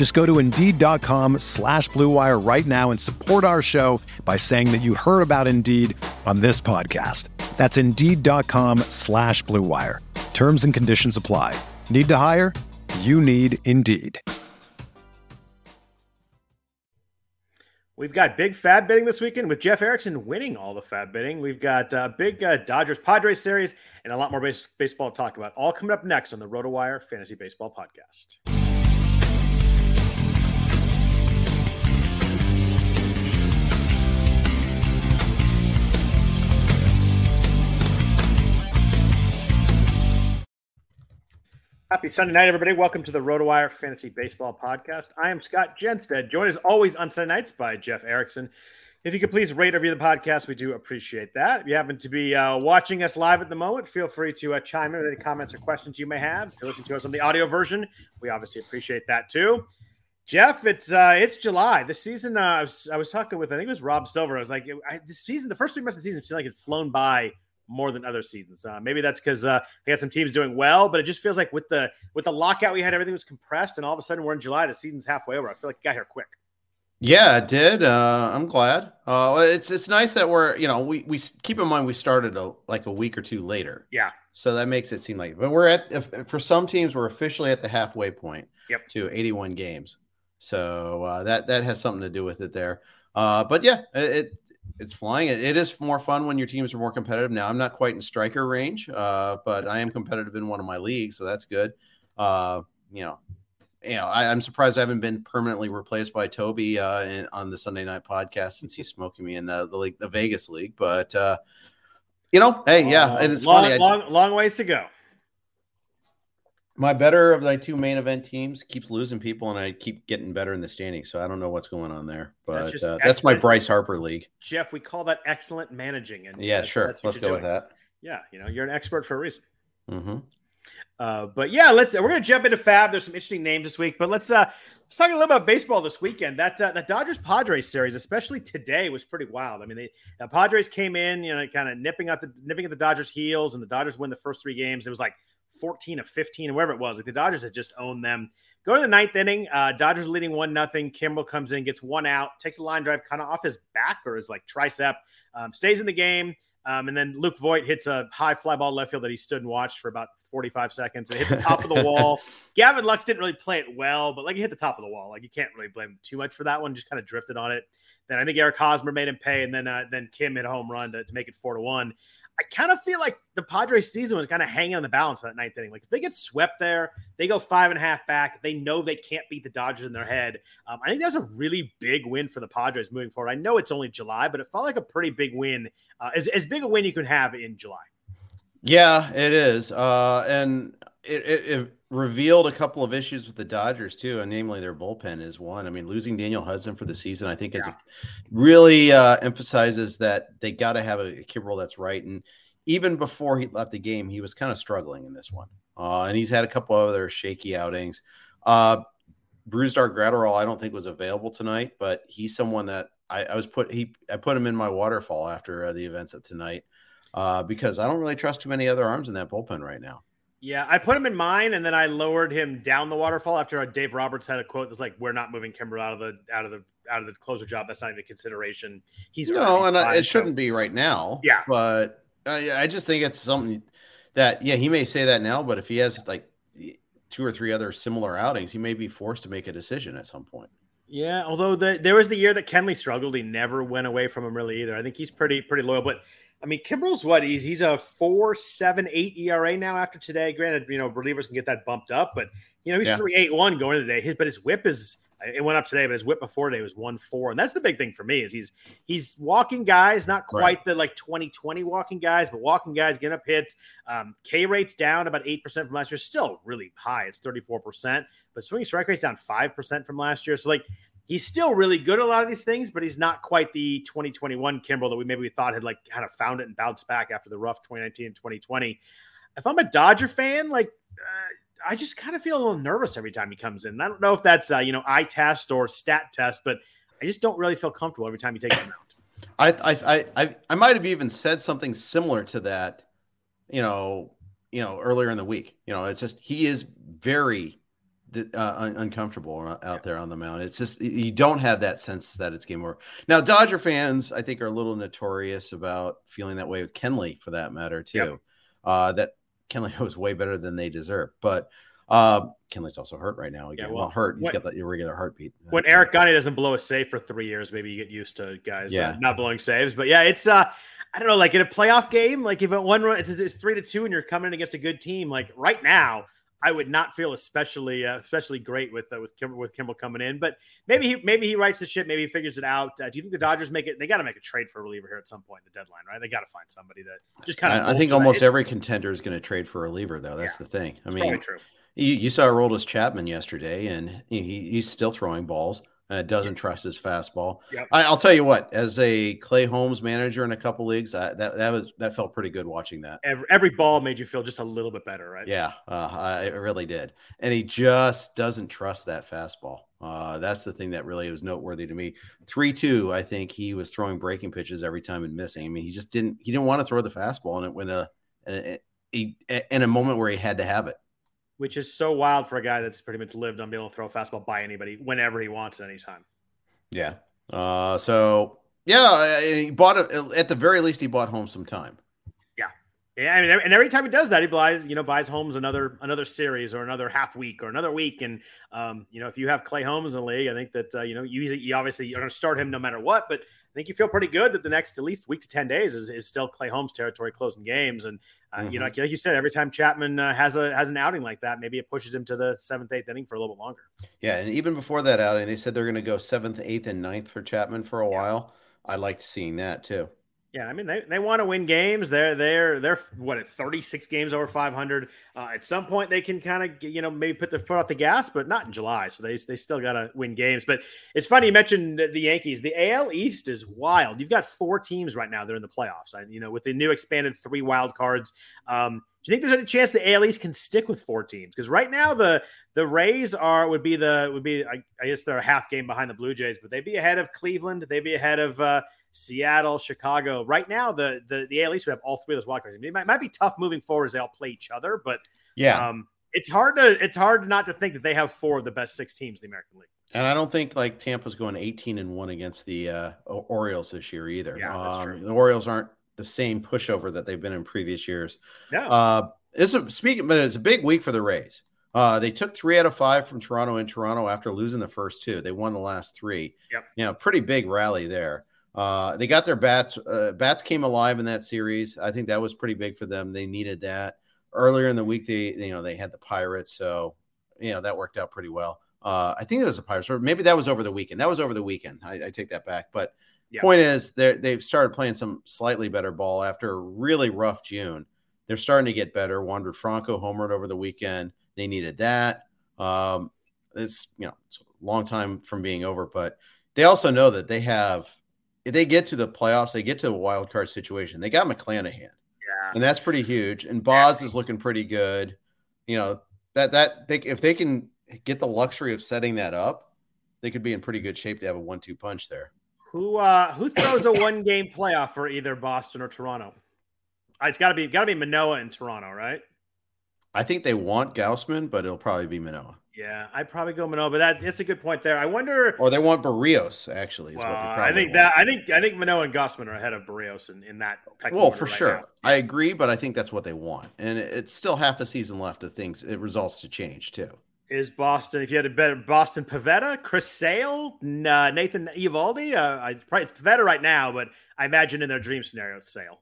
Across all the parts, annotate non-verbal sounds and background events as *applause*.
Just go to Indeed.com slash BlueWire right now and support our show by saying that you heard about Indeed on this podcast. That's Indeed.com slash BlueWire. Terms and conditions apply. Need to hire? You need Indeed. We've got big fab bidding this weekend with Jeff Erickson winning all the fab bidding. We've got uh, big uh, Dodgers Padres series and a lot more base- baseball to talk about. All coming up next on the RotoWire Fantasy Baseball Podcast. Happy Sunday night, everybody. Welcome to the RotoWire Fantasy Baseball Podcast. I am Scott Jenstad, joined as always on Sunday nights by Jeff Erickson. If you could please rate review the podcast, we do appreciate that. If you happen to be uh, watching us live at the moment, feel free to uh, chime in with any comments or questions you may have. If you're listening to us on the audio version, we obviously appreciate that too. Jeff, it's uh, it's July. This season, uh, I, was, I was talking with I think it was Rob Silver. I was like, I, this season, the first three months of the season, seemed like it's flown by more than other seasons. Uh, maybe that's because uh, we got some teams doing well, but it just feels like with the with the lockout we had, everything was compressed, and all of a sudden we're in July. The season's halfway over. I feel like it got here quick. Yeah, it did. Uh, I'm glad. Uh, it's it's nice that we're you know we we keep in mind we started a, like a week or two later. Yeah. So that makes it seem like, but we're at if, for some teams we're officially at the halfway point. Yep. To 81 games. So uh, that that has something to do with it there. Uh, but yeah, it, it's flying. It, is more fun when your teams are more competitive. Now I'm not quite in striker range, uh, but I am competitive in one of my leagues, so that's good. Uh, you know, you know, I, am surprised I haven't been permanently replaced by Toby uh, in, on the Sunday Night Podcast since he's smoking me in the the, league, the Vegas league. But uh, you know, hey, yeah, and it's long, funny. Long, long ways to go my better of the two main event teams keeps losing people, and I keep getting better in the standings. So I don't know what's going on there, but that's, uh, that's my Bryce Harper league. Jeff, we call that excellent managing. And yeah, sure, let's go doing. with that. Yeah, you know, you're an expert for a reason. Mm-hmm. Uh, but yeah, let's we're gonna jump into Fab. There's some interesting names this week, but let's uh let's talk a little about baseball this weekend. That uh, that Dodgers Padres series, especially today, was pretty wild. I mean, the uh, Padres came in, you know, kind of nipping at the nipping at the Dodgers' heels, and the Dodgers win the first three games. It was like 14 of 15, whatever it was. Like the Dodgers had just owned them. Go to the ninth inning. Uh, Dodgers leading one nothing. Kimbrel comes in, gets one out, takes a line drive kind of off his back or his like tricep, um, stays in the game. Um, and then Luke Voit hits a high fly ball left field that he stood and watched for about 45 seconds and hit the top of the wall. *laughs* Gavin Lux didn't really play it well, but like he hit the top of the wall. Like you can't really blame him too much for that one. Just kind of drifted on it. Then I think Eric Hosmer made him pay, and then uh, then Kim hit a home run to, to make it four to one. I kind of feel like the Padres season was kind of hanging on the balance that ninth inning. Like if they get swept there, they go five and a half back. They know they can't beat the Dodgers in their head. Um, I think that's a really big win for the Padres moving forward. I know it's only July, but it felt like a pretty big win, uh, as, as big a win you can have in July. Yeah, it is. Uh, and it, it, it, revealed a couple of issues with the Dodgers too, and namely their bullpen is one. I mean, losing Daniel Hudson for the season, I think, is yeah. really uh, emphasizes that they got to have a, a Kimbrel that's right. And even before he left the game, he was kind of struggling in this one, uh, and he's had a couple other shaky outings. Uh, Brusdar Graterol, I don't think was available tonight, but he's someone that I, I was put he I put him in my waterfall after uh, the events of tonight uh, because I don't really trust too many other arms in that bullpen right now. Yeah, I put him in mine, and then I lowered him down the waterfall after uh, Dave Roberts had a quote that's like, "We're not moving Kimbrel out of the out of the out of the closer job. That's not even a consideration." He's no, and it shouldn't be right now. Yeah, but I, I just think it's something that yeah, he may say that now, but if he has like two or three other similar outings, he may be forced to make a decision at some point. Yeah, although the, there was the year that Kenley struggled, he never went away from him really either. I think he's pretty pretty loyal, but I mean, Kimbrel's what he's he's a four seven eight ERA now after today. Granted, you know relievers can get that bumped up, but you know he's yeah. three eight one going into today. His but his WHIP is it went up today, but his WHIP before today was one four, and that's the big thing for me is he's he's walking guys, not quite right. the like twenty twenty walking guys, but walking guys getting up hits. Um, K rates down about eight percent from last year, still really high. It's thirty four percent, but swinging strike rates down five percent from last year. So like he's still really good at a lot of these things, but he's not quite the 2021 Kimbrel that we maybe we thought had like kind of found it and bounced back after the rough 2019 and 2020. If I'm a Dodger fan, like uh, I just kind of feel a little nervous every time he comes in. I don't know if that's uh, you know eye test or stat test, but I just don't really feel comfortable every time he takes him out. I I I I might have even said something similar to that, you know, you know, earlier in the week. You know, it's just he is very uh, un- uncomfortable out there on the mound. It's just you don't have that sense that it's game over. Now, Dodger fans, I think, are a little notorious about feeling that way with Kenley, for that matter, too. Yep. Uh, that Kenley *laughs* was way better than they deserve, but uh, Kenley's also hurt right now. Again, yeah, well, well, hurt. He's when, got the irregular heartbeat. When Eric Gagne doesn't blow a save for three years, maybe you get used to guys yeah. Uh, not blowing saves. But yeah, it's uh, I don't know, like in a playoff game, like if it one run, it's, it's three to two, and you're coming against a good team, like right now I would not feel especially uh, especially great with uh, with Kim- with Kimbrel coming in, but maybe he maybe he writes the ship, maybe he figures it out. Uh, do you think the Dodgers make it? They got to make a trade for a reliever here at some point in the deadline, right? They got to find somebody that just kind of. I, I think almost every contender is going to trade for a reliever, though. That's yeah, the thing. I mean, true. You, you saw Aroldis Chapman yesterday, and he, he's still throwing balls and doesn't trust his fastball. Yep. I, will tell you what, as a Clay Holmes manager in a couple leagues, I, that that was that felt pretty good watching that. Every, every ball made you feel just a little bit better, right? Yeah, uh, I really did. And he just doesn't trust that fastball. Uh, that's the thing that really was noteworthy to me. Three two, I think he was throwing breaking pitches every time and missing. I mean, he just didn't he didn't want to throw the fastball, and it when a, a, a in a moment where he had to have it which is so wild for a guy that's pretty much lived on being able to throw a fastball by anybody whenever he wants at any time. Yeah. Uh, so yeah, he bought it at the very least. He bought home some time. Yeah, yeah. I mean, and every time he does that, he buys you know buys Holmes another another series or another half week or another week. And um, you know, if you have Clay Holmes in the league, I think that uh, you know you, you obviously you're going to start him no matter what. But I think you feel pretty good that the next at least week to 10 days is, is still Clay Holmes territory closing games. And, uh, mm-hmm. you know, mm-hmm. like, you said, every time Chapman uh, has a, has an outing like that, maybe it pushes him to the seventh, eighth inning for a little bit longer. Yeah. And even before that outing, they said they're going to go seventh, eighth and ninth for Chapman for a yeah. while. I liked seeing that too. Yeah, I mean they, they want to win games. They're they're they're what at 36 games over 500. Uh, at some point they can kind of you know maybe put their foot off the gas, but not in July. So they they still got to win games. But it's funny you mentioned the Yankees. The AL East is wild. You've got four teams right now. They're in the playoffs. I, you know with the new expanded three wild cards. Um, do you think there's any chance the AL East can stick with four teams? Because right now the the Rays are would be the would be I, I, guess they're a half game behind the Blue Jays, but they'd be ahead of Cleveland. They'd be ahead of uh, Seattle, Chicago. Right now, the the the AL East would have all three of those wild cards. It might, might be tough moving forward as they all play each other, but yeah, um, it's hard to it's hard not to think that they have four of the best six teams in the American League. And I don't think like Tampa's going 18 and one against the uh, Orioles this year either. Yeah, um. The Orioles aren't the same pushover that they've been in previous years. Yeah. Uh, it's a speaking, but it's a big week for the Rays. Uh, they took three out of five from Toronto in Toronto after losing the first two. They won the last three. Yep. You know, pretty big rally there. Uh, they got their bats. Uh, bats came alive in that series. I think that was pretty big for them. They needed that earlier in the week. They, you know, they had the Pirates, so you know that worked out pretty well. Uh, I think it was the Pirates, or maybe that was over the weekend. That was over the weekend. I, I take that back. But yeah. point is, they they've started playing some slightly better ball after a really rough June. They're starting to get better. Wander Franco homered over the weekend. They needed that. Um, it's you know it's a long time from being over, but they also know that they have if they get to the playoffs, they get to a wild card situation. They got McClanahan. Yeah. And that's pretty huge. And Baz yeah. is looking pretty good. You know, that that they if they can get the luxury of setting that up, they could be in pretty good shape to have a one-two punch there. Who uh who throws a one game *laughs* playoff for either Boston or Toronto? Uh, it's got to be got to be Manoah in Toronto, right? I think they want Gausman, but it'll probably be Manoah. Yeah, I'd probably go Manoah, but that it's a good point there. I wonder, or they want Berrios actually. Well, I think want. that I think I think Manoah and Gausman are ahead of Berrios in, in that. Well, for right sure, now. I agree, but I think that's what they want, and it's still half a season left of things. It results to change too. Is Boston? If you had a better Boston Pivetta, Chris Sale, uh, Nathan Eovaldi, uh, I probably it's Pivetta right now, but I imagine in their dream scenario it's Sale.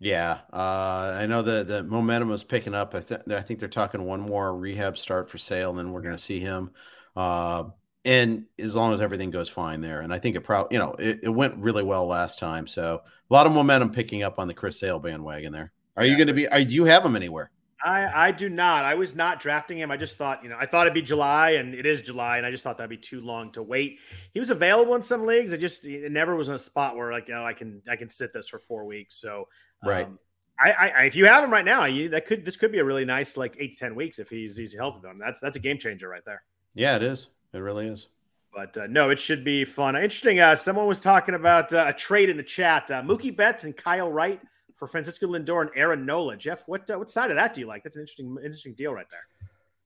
Yeah, uh, I know the the momentum is picking up. I, th- I think they're talking one more rehab start for Sale, and then we're going to see him. Uh, and as long as everything goes fine there, and I think it probably you know it, it, went really well last time, so a lot of momentum picking up on the Chris Sale bandwagon there. Are yeah, you going to be? Are, do you have him anywhere? I I do not. I was not drafting him. I just thought you know I thought it'd be July, and it is July, and I just thought that'd be too long to wait. He was available in some leagues. It just it never was in a spot where like you know I can I can sit this for four weeks. So right. Um, I, I, if you have him right now, you, that could this could be a really nice like eight to ten weeks if he's he's healthy. Though that's that's a game changer right there. Yeah, it is. It really is. But uh, no, it should be fun. Interesting. Uh, someone was talking about uh, a trade in the chat. Uh, Mookie Betts and Kyle Wright for Francisco Lindor and Aaron Nola. Jeff, what uh, what side of that do you like? That's an interesting interesting deal right there.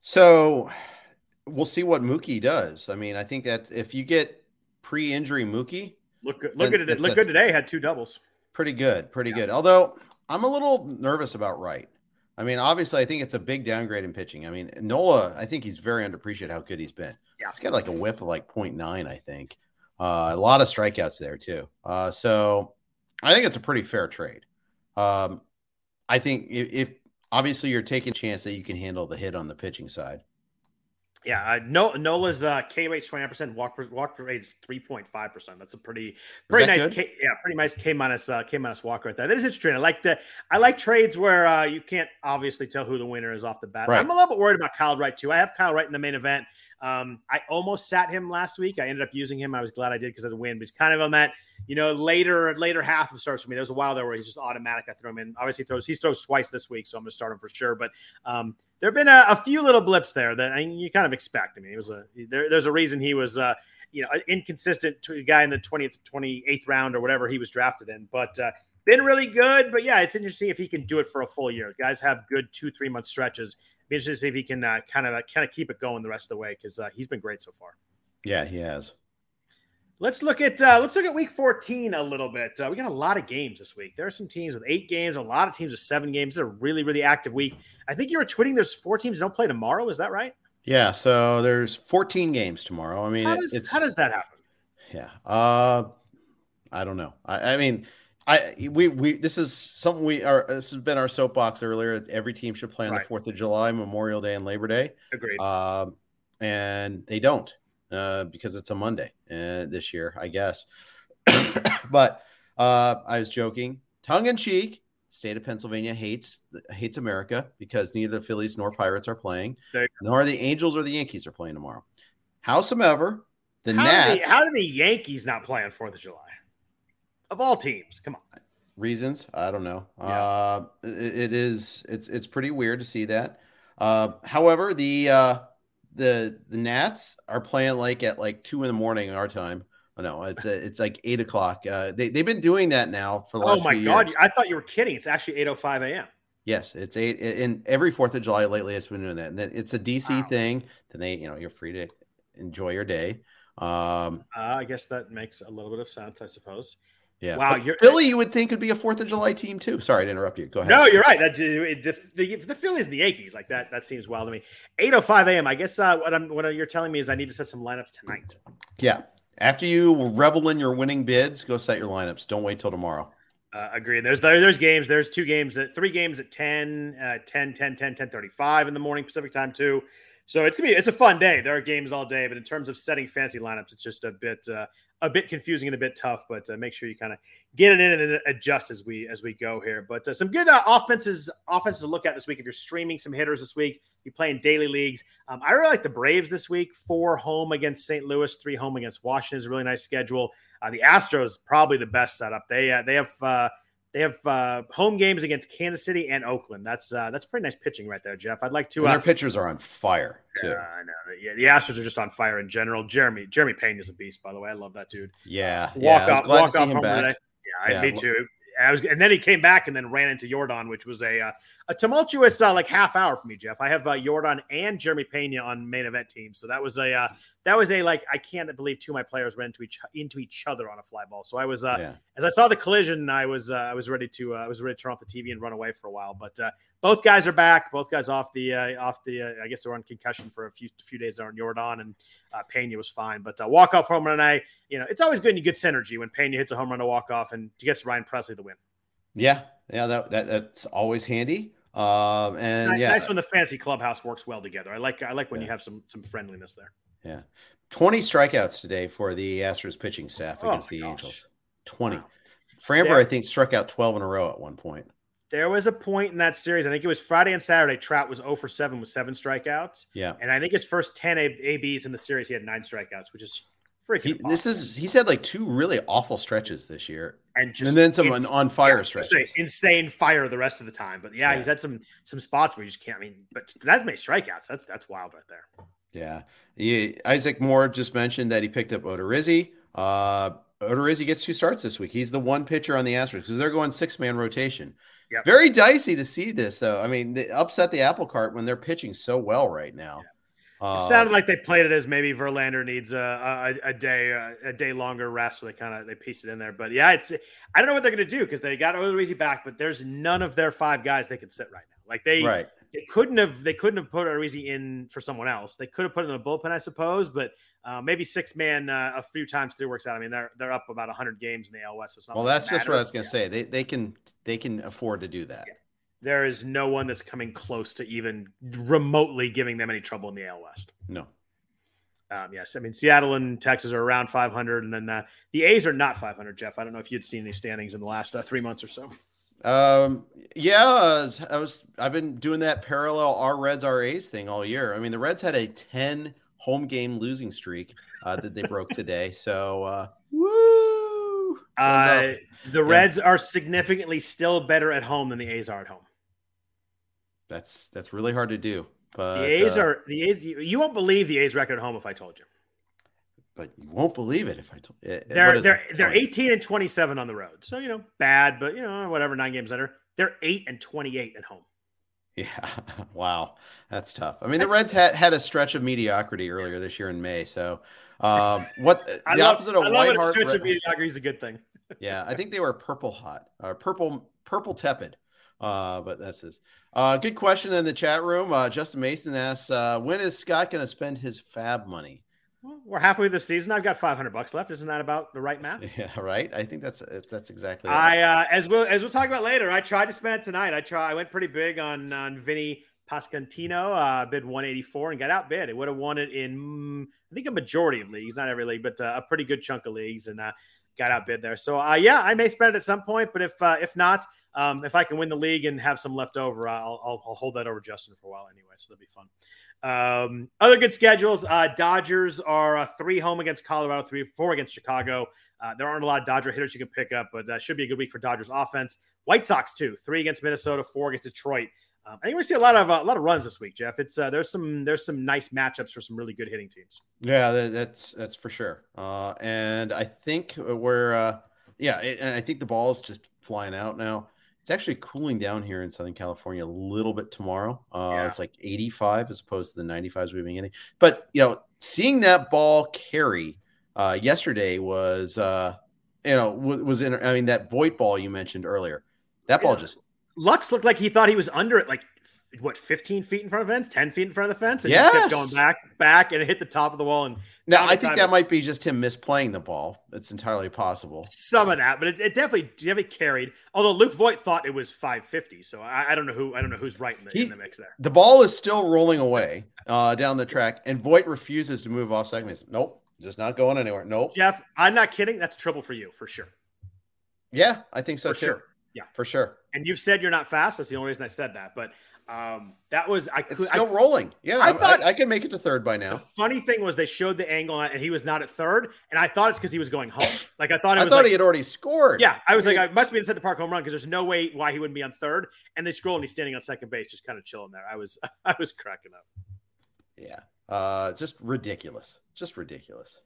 So we'll see what Mookie does. I mean, I think that if you get pre-injury Mookie, look good. Look at it. Look good today. Had two doubles. Pretty good. Pretty yeah. good. Although I'm a little nervous about Wright. I mean, obviously, I think it's a big downgrade in pitching. I mean, Nola, I think he's very underappreciated how good he's been. Yeah. He's got like a whip of like 0.9, I think. Uh, a lot of strikeouts there, too. Uh, so I think it's a pretty fair trade. Um, I think if, if obviously you're taking a chance that you can handle the hit on the pitching side. Yeah, uh, no, Nola's uh, K rate twenty nine percent, walk walk rate is three point five percent. That's a pretty pretty nice K, yeah, pretty nice K minus uh, K minus walk right there. That is interesting. I like the I like trades where uh, you can't obviously tell who the winner is off the bat. Right. I'm a little bit worried about Kyle Wright too. I have Kyle Wright in the main event. Um, I almost sat him last week. I ended up using him. I was glad I did because of the win. But he's kind of on that, you know, later later half of starts for me. There was a while there where he's just automatic. I throw him in. Obviously, he throws he throws twice this week, so I'm going to start him for sure. But um, there have been a, a, few little blips there that I you kind of expect. I mean, it was a there, there's a reason he was uh, you know an inconsistent guy in the 20th 28th round or whatever he was drafted in, but. Uh, been really good, but yeah, it's interesting if he can do it for a full year. Guys have good two, three month stretches be interested to see if he can uh, kind of uh, kind of keep it going the rest of the way because uh, he's been great so far. Yeah, he has. Let's look at uh, let's look at week 14 a little bit. Uh, we got a lot of games this week. There are some teams with eight games, a lot of teams with seven games. It's a really really active week. I think you were tweeting. There's four teams don't play tomorrow. Is that right? Yeah. So there's 14 games tomorrow. I mean, how does, how does that happen? Yeah. Uh, I don't know. I, I mean, I we we this is something we are this has been our soapbox earlier. Every team should play on right. the Fourth of July, Memorial Day, and Labor Day. Agreed. Um, and they don't uh, because it's a Monday uh, this year, I guess. *coughs* but uh, I was joking, tongue in cheek. State of Pennsylvania hates hates America because neither the Phillies nor Pirates are playing, nor the Angels or the Yankees are playing tomorrow. Howsoever, the how Nats. Do the, how do the Yankees not play on Fourth of July? Of all teams. Come on. Reasons? I don't know. Yeah. Uh, it, it is. It's it's pretty weird to see that. Uh, however, the uh, the the Nats are playing like at like two in the morning our time. Oh, no, it's a, it's like eight o'clock. Uh, they they've been doing that now for the last. Oh my god! Years. I thought you were kidding. It's actually eight o oh five a.m. Yes, it's eight. And every Fourth of July lately, it's been doing that. And it's a DC wow. thing. Then they, you know, you're free to enjoy your day. Um, uh, I guess that makes a little bit of sense, I suppose. Yeah. Wow. You're, Philly, you would think would be a Fourth of July team too. Sorry to interrupt you. Go ahead. No, you're right. That the, the, the Phillies and the Yankees like that. That seems wild to me. 8:05 a.m. I guess uh, what I'm what you're telling me is I need to set some lineups tonight. Yeah. After you revel in your winning bids, go set your lineups. Don't wait till tomorrow. Uh, agree. There's there's games. There's two games at three games at 10, uh, 10, 10, 10, 10, 35 in the morning Pacific time too. So it's gonna be it's a fun day. There are games all day, but in terms of setting fancy lineups, it's just a bit uh, a bit confusing and a bit tough, but uh, make sure you kind of get it in and adjust as we as we go here. But uh, some good uh, offenses offenses to look at this week. If you're streaming some hitters this week, you play in daily leagues. Um, I really like the Braves this week. Four home against St. Louis, three home against Washington is a really nice schedule. Uh, the Astros probably the best setup. They uh, they have uh, they have uh, home games against Kansas City and Oakland. That's uh, that's pretty nice pitching right there, Jeff. I'd like to. Uh, their pitchers are on fire too. Yeah, I know. Yeah, the Astros are just on fire in general. Jeremy Jeremy Pena is a beast, by the way. I love that dude. Yeah, walk yeah, off, walk off home today. Yeah, yeah, me too. I was, and then he came back and then ran into Yordan, which was a uh, a tumultuous uh, like half hour for me, Jeff. I have uh, Yordan and Jeremy Pena on main event teams, so that was a uh, that was a like I can't believe two of my players ran into each into each other on a fly ball. So I was uh, yeah. as I saw the collision, I was uh, I was ready to uh, I was ready to turn off the TV and run away for a while. But uh, both guys are back. Both guys off the uh, off the uh, I guess they were on concussion for a few few days there on Yordan and uh, Pena was fine. But uh, walk off home run, I you know it's always good and you get synergy when Pena hits a home run to walk off and gets Ryan Pressly the win. Yeah, Yeah, that, that that's always handy. Um, and nice, yeah, nice when the fancy clubhouse works well together. I like I like when yeah. you have some some friendliness there. Yeah, twenty strikeouts today for the Astros pitching staff oh against the gosh. Angels. Twenty. Wow. Framber, there, I think, struck out twelve in a row at one point. There was a point in that series. I think it was Friday and Saturday. Trout was 0 for 7 with seven strikeouts. Yeah. And I think his first 10 ABs in the series, he had nine strikeouts, which is freaking. He, this is he's had like two really awful stretches this year, and just and then some on fire yeah. Insane fire the rest of the time, but yeah, yeah, he's had some some spots where you just can't. I mean, but that's many strikeouts. That's that's wild right there. Yeah, he, Isaac Moore just mentioned that he picked up Odorizzi. Uh, Odorizzi gets two starts this week. He's the one pitcher on the Astros because they're going six man rotation. Yep. Very dicey to see this though. I mean, they upset the apple cart when they're pitching so well right now. Yeah. It sounded like they played it as maybe Verlander needs a, a, a day a, a, day longer rest, so they kind of they pieced it in there. But yeah, it's I don't know what they're going to do because they got Odorizzi back, but there's none of their five guys they could sit right now. Like they right. they couldn't have they couldn't have put Odorizzi in for someone else. They could have put in the bullpen, I suppose, but uh, maybe six man uh, a few times through works out. I mean, they're they're up about 100 games in the AL West. So well, that's just what I was going to say. They they can they can afford to do that. Yeah. There is no one that's coming close to even remotely giving them any trouble in the AL West. No. Um, yes, I mean Seattle and Texas are around 500, and then uh, the A's are not 500. Jeff, I don't know if you'd seen these standings in the last uh, three months or so. Um, yeah, I was. I've been doing that parallel our Reds our A's thing all year. I mean, the Reds had a 10 home game losing streak uh, that they broke today. *laughs* So, uh, woo! Uh, the Reds are significantly still better at home than the A's are at home. That's that's really hard to do. But the A's uh, are the A's. You, won't believe the A's record at home if I told you. But you won't believe it if I told. you. they're they're they're 18 and 27 on the road. So you know, bad, but you know, whatever. Nine games under. They're eight and 28 at home. Yeah, *laughs* wow, that's tough. I mean, the Reds had had a stretch of mediocrity earlier this year in May. So, um, *laughs* what the love, opposite of I White Hart? Stretch of mediocrity is a good thing. yeah, I think they were purple hot or purple purple tepid. Uh, but that's his. Uh, good question in the chat room. Uh, Justin Mason asks, uh, when is Scott going to spend his fab money? Well, we're halfway through the season. I've got 500 bucks left. Isn't that about the right math? *laughs* Yeah, right. I think that's that's exactly. I uh, as we'll as we'll talk about later. I tried to spend it tonight. I try. I went pretty big on on Vinny Pasquantino. Uh, bid 184 and got outbid. It would have won it in I think a majority of leagues, not every league, but uh, a pretty good chunk of leagues, and uh, got outbid there. So uh, yeah, I may spend it at some point, but if uh, if not, um, if I can win the league and have some left over, I'll, I'll, I'll hold that over Justin for a while anyway. So that'll be fun. Um, other good schedules. Uh, Dodgers are uh, three home against Colorado, three four against Chicago. Uh, there aren't a lot of Dodger hitters you can pick up, but that should be a good week for Dodgers offense. White Sox too, three against Minnesota, four against Detroit. Um, I think we see a lot of uh, a lot of runs this week, Jeff. It's uh, there's some there's some nice matchups for some really good hitting teams. Yeah, that, that's that's for sure. Uh, and I think we're uh, yeah, it, and I think the ball is just flying out now. It's actually cooling down here in Southern California a little bit tomorrow. Uh, yeah. It's like 85 as opposed to the 95s we've been getting. But you know, seeing that ball carry uh, yesterday was uh, you know was in. I mean, that Voit ball you mentioned earlier, that ball yeah. just Lux looked like he thought he was under it, like what, 15 feet in front of the fence, 10 feet in front of the fence, and yes. kept going back, back, and it hit the top of the wall. And now I think that might be just him misplaying the ball. It's entirely possible. Some of that, but it, it definitely, definitely carried. Although Luke Voit thought it was 550, so I, I don't know who I don't know who's right in the, he, in the mix there. The ball is still rolling away uh, down the track, and Voit refuses to move off segments. Nope, just not going anywhere. Nope. Jeff, I'm not kidding. That's trouble for you for sure. Yeah, I think so for too. Sure. Yeah, for sure. And you've said you're not fast. That's the only reason I said that. But um, that was I could it's still I, rolling. Yeah, I thought I, I, can make it to third by now. The funny thing was they showed the angle and he was not at third, and I thought it's because he was going home. Like I thought it I thought like, he had already scored. Yeah, I was I mean, like I must be inside the park home run because there's no way why he wouldn't be on third. And they scroll and he's standing on second base, just kind of chilling there. I was *laughs* I was cracking up. Yeah, uh, just ridiculous, just ridiculous.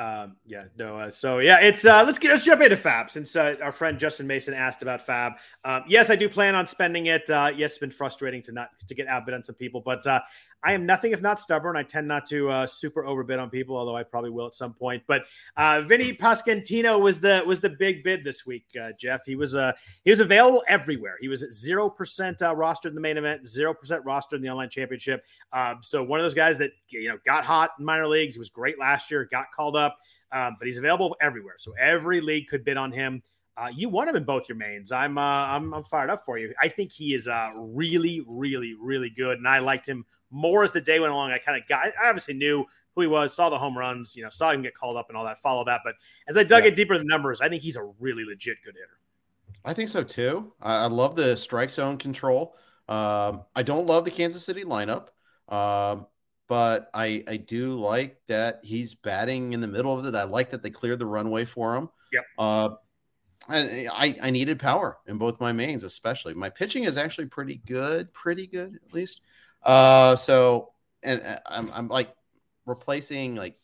Um, yeah, no. Uh, so yeah, it's uh, let's get let's jump into Fab since uh, our friend Justin Mason asked about Fab. Um, yes, I do plan on spending it. Uh, yes, it's been frustrating to not to get outbid on some people, but uh, I am nothing if not stubborn. I tend not to uh, super overbid on people, although I probably will at some point. But uh, Vinny Pasquantino was the was the big bid this week, uh, Jeff. He was uh, he was available everywhere. He was zero percent uh, rostered in the main event, zero percent rostered in the online championship. Um, so one of those guys that you know got hot in minor leagues. He was great last year, got called up, um, but he's available everywhere. So every league could bid on him. Uh, you want him in both your mains. I'm, uh, I'm I'm fired up for you. I think he is uh, really, really, really good, and I liked him more as the day went along. I kind of got. I obviously knew who he was, saw the home runs, you know, saw him get called up and all that, follow that. But as I dug yeah. it deeper in the numbers, I think he's a really legit good hitter. I think so too. I, I love the strike zone control. Um, I don't love the Kansas City lineup, um, but I I do like that he's batting in the middle of it. I like that they cleared the runway for him. Yep. Uh, and I, I needed power in both my mains, especially. My pitching is actually pretty good, pretty good at least. Uh, so and uh, I'm, I'm like replacing like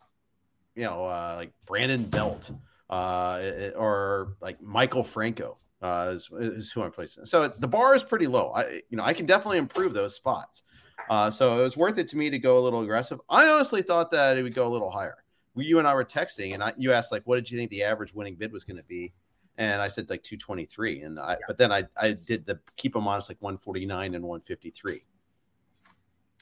you know uh, like Brandon Belt uh, or like Maikel Franco uh, is, is who I'm placing. So the bar is pretty low. I you know I can definitely improve those spots. Uh, so it was worth it to me to go a little aggressive. I honestly thought that it would go a little higher. You and I were texting, and I, you asked like, "What did you think the average winning bid was going to be?" And I said like 223, and I, yeah. but then I I did the keep them honest like 149 and 153.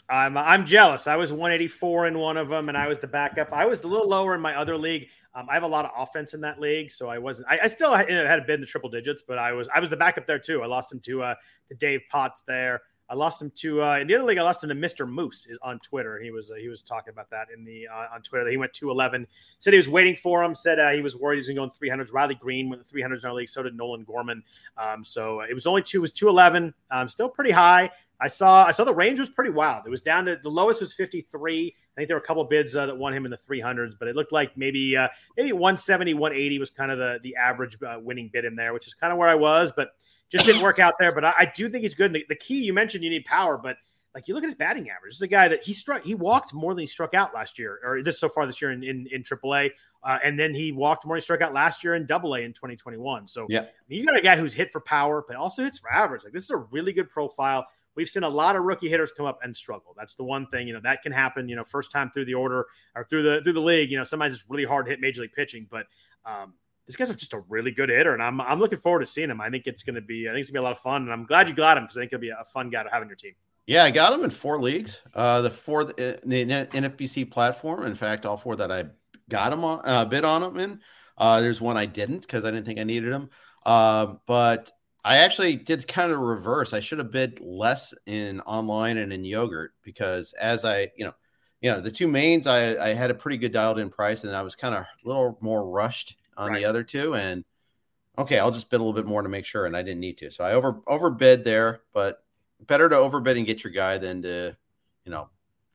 I'm I'm jealous. I was 184 in one of them, and I was the backup. I was a little lower in my other league. Um, I have a lot of offense in that league, so I wasn't. I, I still had, had in the triple digits, but I was I was the backup there too. I lost him to uh to Dave Potts there. I lost him to uh, in the other league. I lost him to Mr. Moose on Twitter. He was uh, he was talking about that in the uh, on Twitter. He went two eleven. Said he was waiting for him. Said uh, he was worried he was going three hundreds. Riley Greene went three hundreds in our league. So did Nolan Gorman. Um, so it was only two. It was two eleven. Um, still pretty high. I saw I saw the range was pretty wild. It was down to the lowest was 53. I think there were a couple bids uh, that won him in the 300s, but it looked like maybe uh, maybe 170, 180 was kind of the the average uh, winning bid in there, which is kind of where I was, but just didn't work out there. But I, I do think he's good. The, the, key you mentioned, you need power, but like you look at his batting average. This is a guy that he struck. He walked more than he struck out last year, or this so far this year in in, in AAA, uh, and then he walked more than he struck out last year in Double A in 2021. So yeah, you got a guy who's hit for power, but also hits for average. Like this is a really good profile we've seen a lot of rookie hitters come up and struggle. That's the one thing, you know, that can happen, you know, first time through the order or through the through the league, you know, sometimes it's really hard to hit major league pitching, but um, this guy's are just a really good hitter, and I'm I'm looking forward to seeing him. I think it's going to be I think it's going to be a lot of fun, and I'm glad you got him because I think it'll be a fun guy to have on your team. Yeah, I got him in four leagues. Uh, the four the, the NFBC platform. In fact, all four that I got him on uh, bid on him in. Uh, there's one I didn't because I didn't think I needed him. Uh, but I actually did kind of reverse. I should have bid less in online and in yogurt because as I, you know, you know, the two mains I, I had a pretty good dialed in price and I was kind of a little more rushed on right. the other two. And okay, I'll just bid a little bit more to make sure. And I didn't need to. So I over overbid there, but better to overbid and get your guy than to, you know,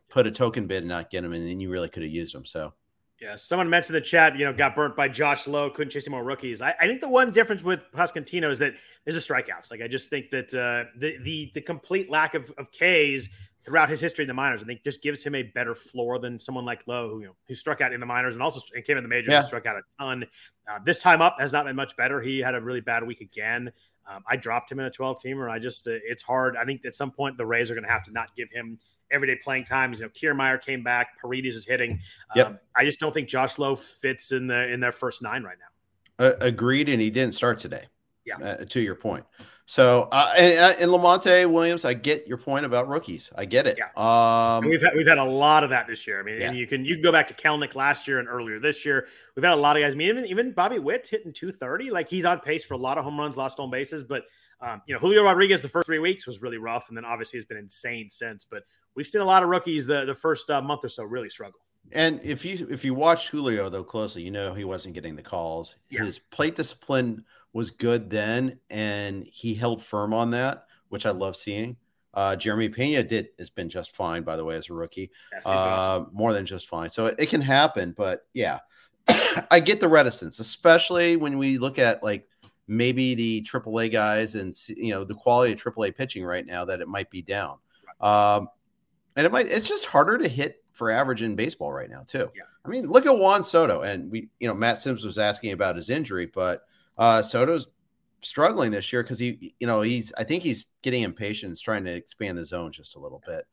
put a token bid and not get him. And then you really could have used them. So yeah, someone mentioned the chat, you know, got burnt by Josh Lowe, couldn't chase any more rookies. I, I, think the one difference with Pasquantino is that there's a strikeouts. Like I just think that uh, the the the complete lack of, of Ks throughout his history in the minors, I think just gives him a better floor than someone like Lowe, who you know who struck out in the minors and also and came in the majors yeah. and struck out a ton. Uh, this time up has not been much better. He had a really bad week again. Um, I dropped him in a 12 teamer. I just uh, it's hard. I think at some point the Rays are going to have to not give him everyday playing times. You know, Kiermaier came back. Paredes is hitting. Yep. Um, I just don't think Josh Lowe fits in the in their first nine right now. Uh, agreed, and he didn't start today. Yeah. Uh, to your point. So, uh, and, uh, and Lamonte Williams, I get your point about rookies. I get it. Yeah. Um, we've had, we've had a lot of that this year. I mean, yeah. and you can you can go back to Kelenic last year and earlier this year. We've had a lot of guys. I mean, even even Bobby Witt hitting two thirty. Like he's on pace for a lot of home runs, lost stolen bases. But um, you know, Julio Rodriguez the first three weeks was really rough, and then obviously has been insane since. But we've seen a lot of rookies the the first uh, month or so really struggle. And if you if you watch Julio though closely, you know he wasn't getting the calls. Yeah. His plate discipline was good then, and he held firm on that, which I love seeing. Uh, Jeremy Pena did has been just fine, by the way, as a rookie. uh, awesome. More than just fine. So it, it can happen, but yeah, *coughs* I get the reticence, especially when we look at like maybe the AAA guys and you know the quality of AAA pitching right now that it might be down. Um, and it might it's just harder to hit for average in baseball right now too. Yeah. I mean, look at Juan Soto, and we you know Matt Sims was asking about his injury, but uh, Soto's struggling this year because he you know he's I think he's getting impatient, trying to expand the zone just a little bit.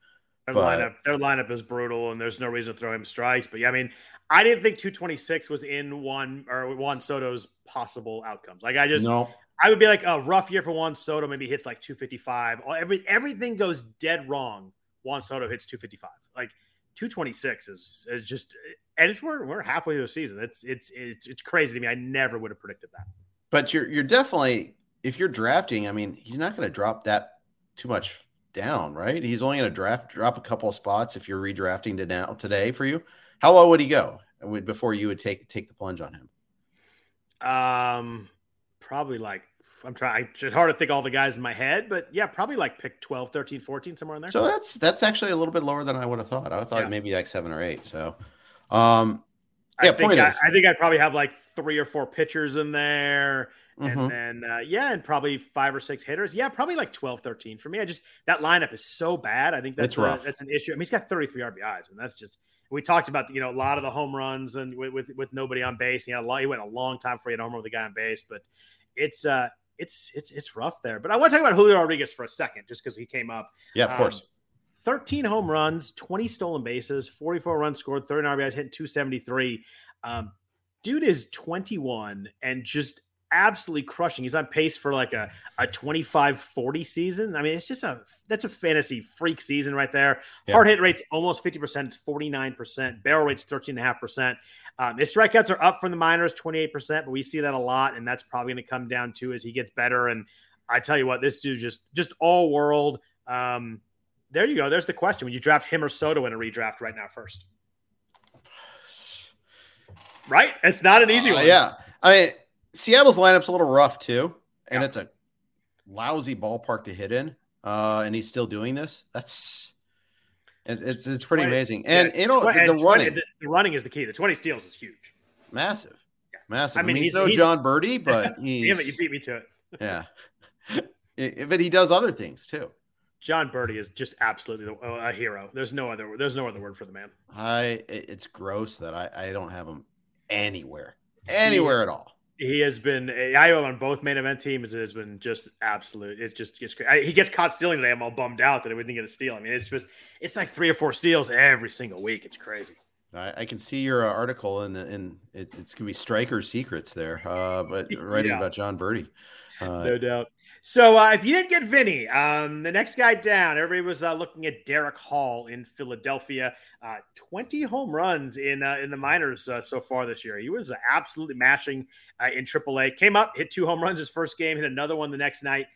Their but, lineup, their lineup is brutal, and there's no reason to throw him strikes. But yeah, I mean, I didn't think 226 was in one or Juan Soto's possible outcomes. Like I just no. I would be like a rough year for Juan Soto, maybe hits like 255. Every everything goes dead wrong Juan Soto hits 255. Like 226 is is just and it's we're we're halfway through the season. It's it's it's it's crazy to me. I never would have predicted that. but you're you're definitely if you're drafting, I mean, he's not going to drop that too much down, right? He's only going to draft drop a couple of spots if you're redrafting to now today for you. How low would he go before you would take take the plunge on him? Um, probably like I'm trying. It's hard to think all the guys in my head, but yeah, probably like pick 12, 13, 14, somewhere in there. So that's that's actually a little bit lower than I would have thought. I thought yeah. maybe like seven or eight. So, um, yeah, I think I, I, think I'd probably have like three or four pitchers in there. Mm-hmm. And then, uh, yeah, and probably five or six hitters. Yeah, probably like 12, 13 for me. I just, that lineup is so bad. I think that's, a, that's an issue. I mean, he's got 33 RBIs, and that's just, we talked about, you know, a lot of the home runs and with, with, with nobody on base. He, had a long, he went a long time before he had a home run with a guy on base, but it's, uh, it's, it's, it's rough there. But I want to talk about Julio Rodriguez for a second, just because he came up. Yeah, of um, course. 13 home runs, 20 stolen bases, 44 runs scored, 39 RBIs, hitting 273. Um, dude is 21 and just absolutely crushing. He's on pace for like a, a 25 40 season. I mean, it's just a that's a fantasy freak season right there. Yeah. Hard hit rate's almost 50%, it's 49%, barrel rate's 13.5%. Um, his strikeouts are up from the minors 28%, but we see that a lot, and that's probably going to come down to as he gets better. And I tell you what, this dude just just all world. Um, there you go. There's the question: Would you draft him or Soto in a redraft right now first? Right? It's not an easy uh, one. Yeah. I mean, Seattle's lineup's a little rough too, and yeah. it's a lousy ballpark to hit in. Uh, and he's still doing this. That's it, it's it's pretty 20, amazing. And yeah, you know 20, the, the 20, running, the, the, running is the key. The twenty steals is huge, massive, yeah. massive. I mean, I mean he's, he's no he's, Jon Berti, *laughs* but he's damn it, you beat me to it. *laughs* yeah, but he does other things too. Jon Berti is just absolutely a hero. There's no other. There's no other word for the man. I. It's gross that I. I don't have him anywhere, anywhere he, at all. He has been. I owe on both main event teams. It has been just absolute. It's just it's I, he gets caught stealing today. I'm all bummed out that he didn't get a steal. I mean, it's just it's like three or four steals every single week. It's crazy. I, I can see your uh, article in the in it, it's gonna be striker secrets there, uh, but *laughs* writing yeah. about Jon Berti, Uh, no doubt. So uh, if you didn't get Vinny, um, the next guy down, everybody was uh, looking at Darick Hall in Philadelphia. Uh, 20 home runs in uh, in the minors uh, so far this year. He was absolutely mashing uh, in AAA. Came up, hit two home runs his first game, hit another one the next night.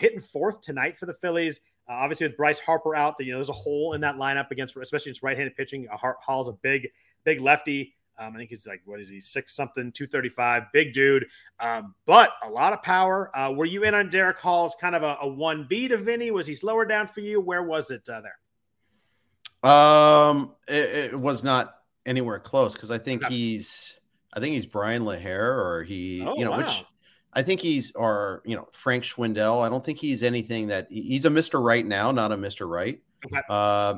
hitting fourth tonight for the Phillies. obviously, with Bryce Harper out, you know there's a hole in that lineup against, especially against right-handed pitching. Hall's a big, big lefty. Um, I think he's like, what is he, six something, 235, big dude, um, but a lot of power. Uh, were you in on Darick Hall as kind of a, a 1B to Vinny? Was he slower down for you? Where was it uh, there? Um, it, it, was not anywhere close because I think he's, I think he's Brian LaHair or he, oh, you know, wow. which I think he's, or, you know, Frank Schwindel. I don't think he's anything that he's a Mr. Right now, not a Mr. Right. Okay. Uh,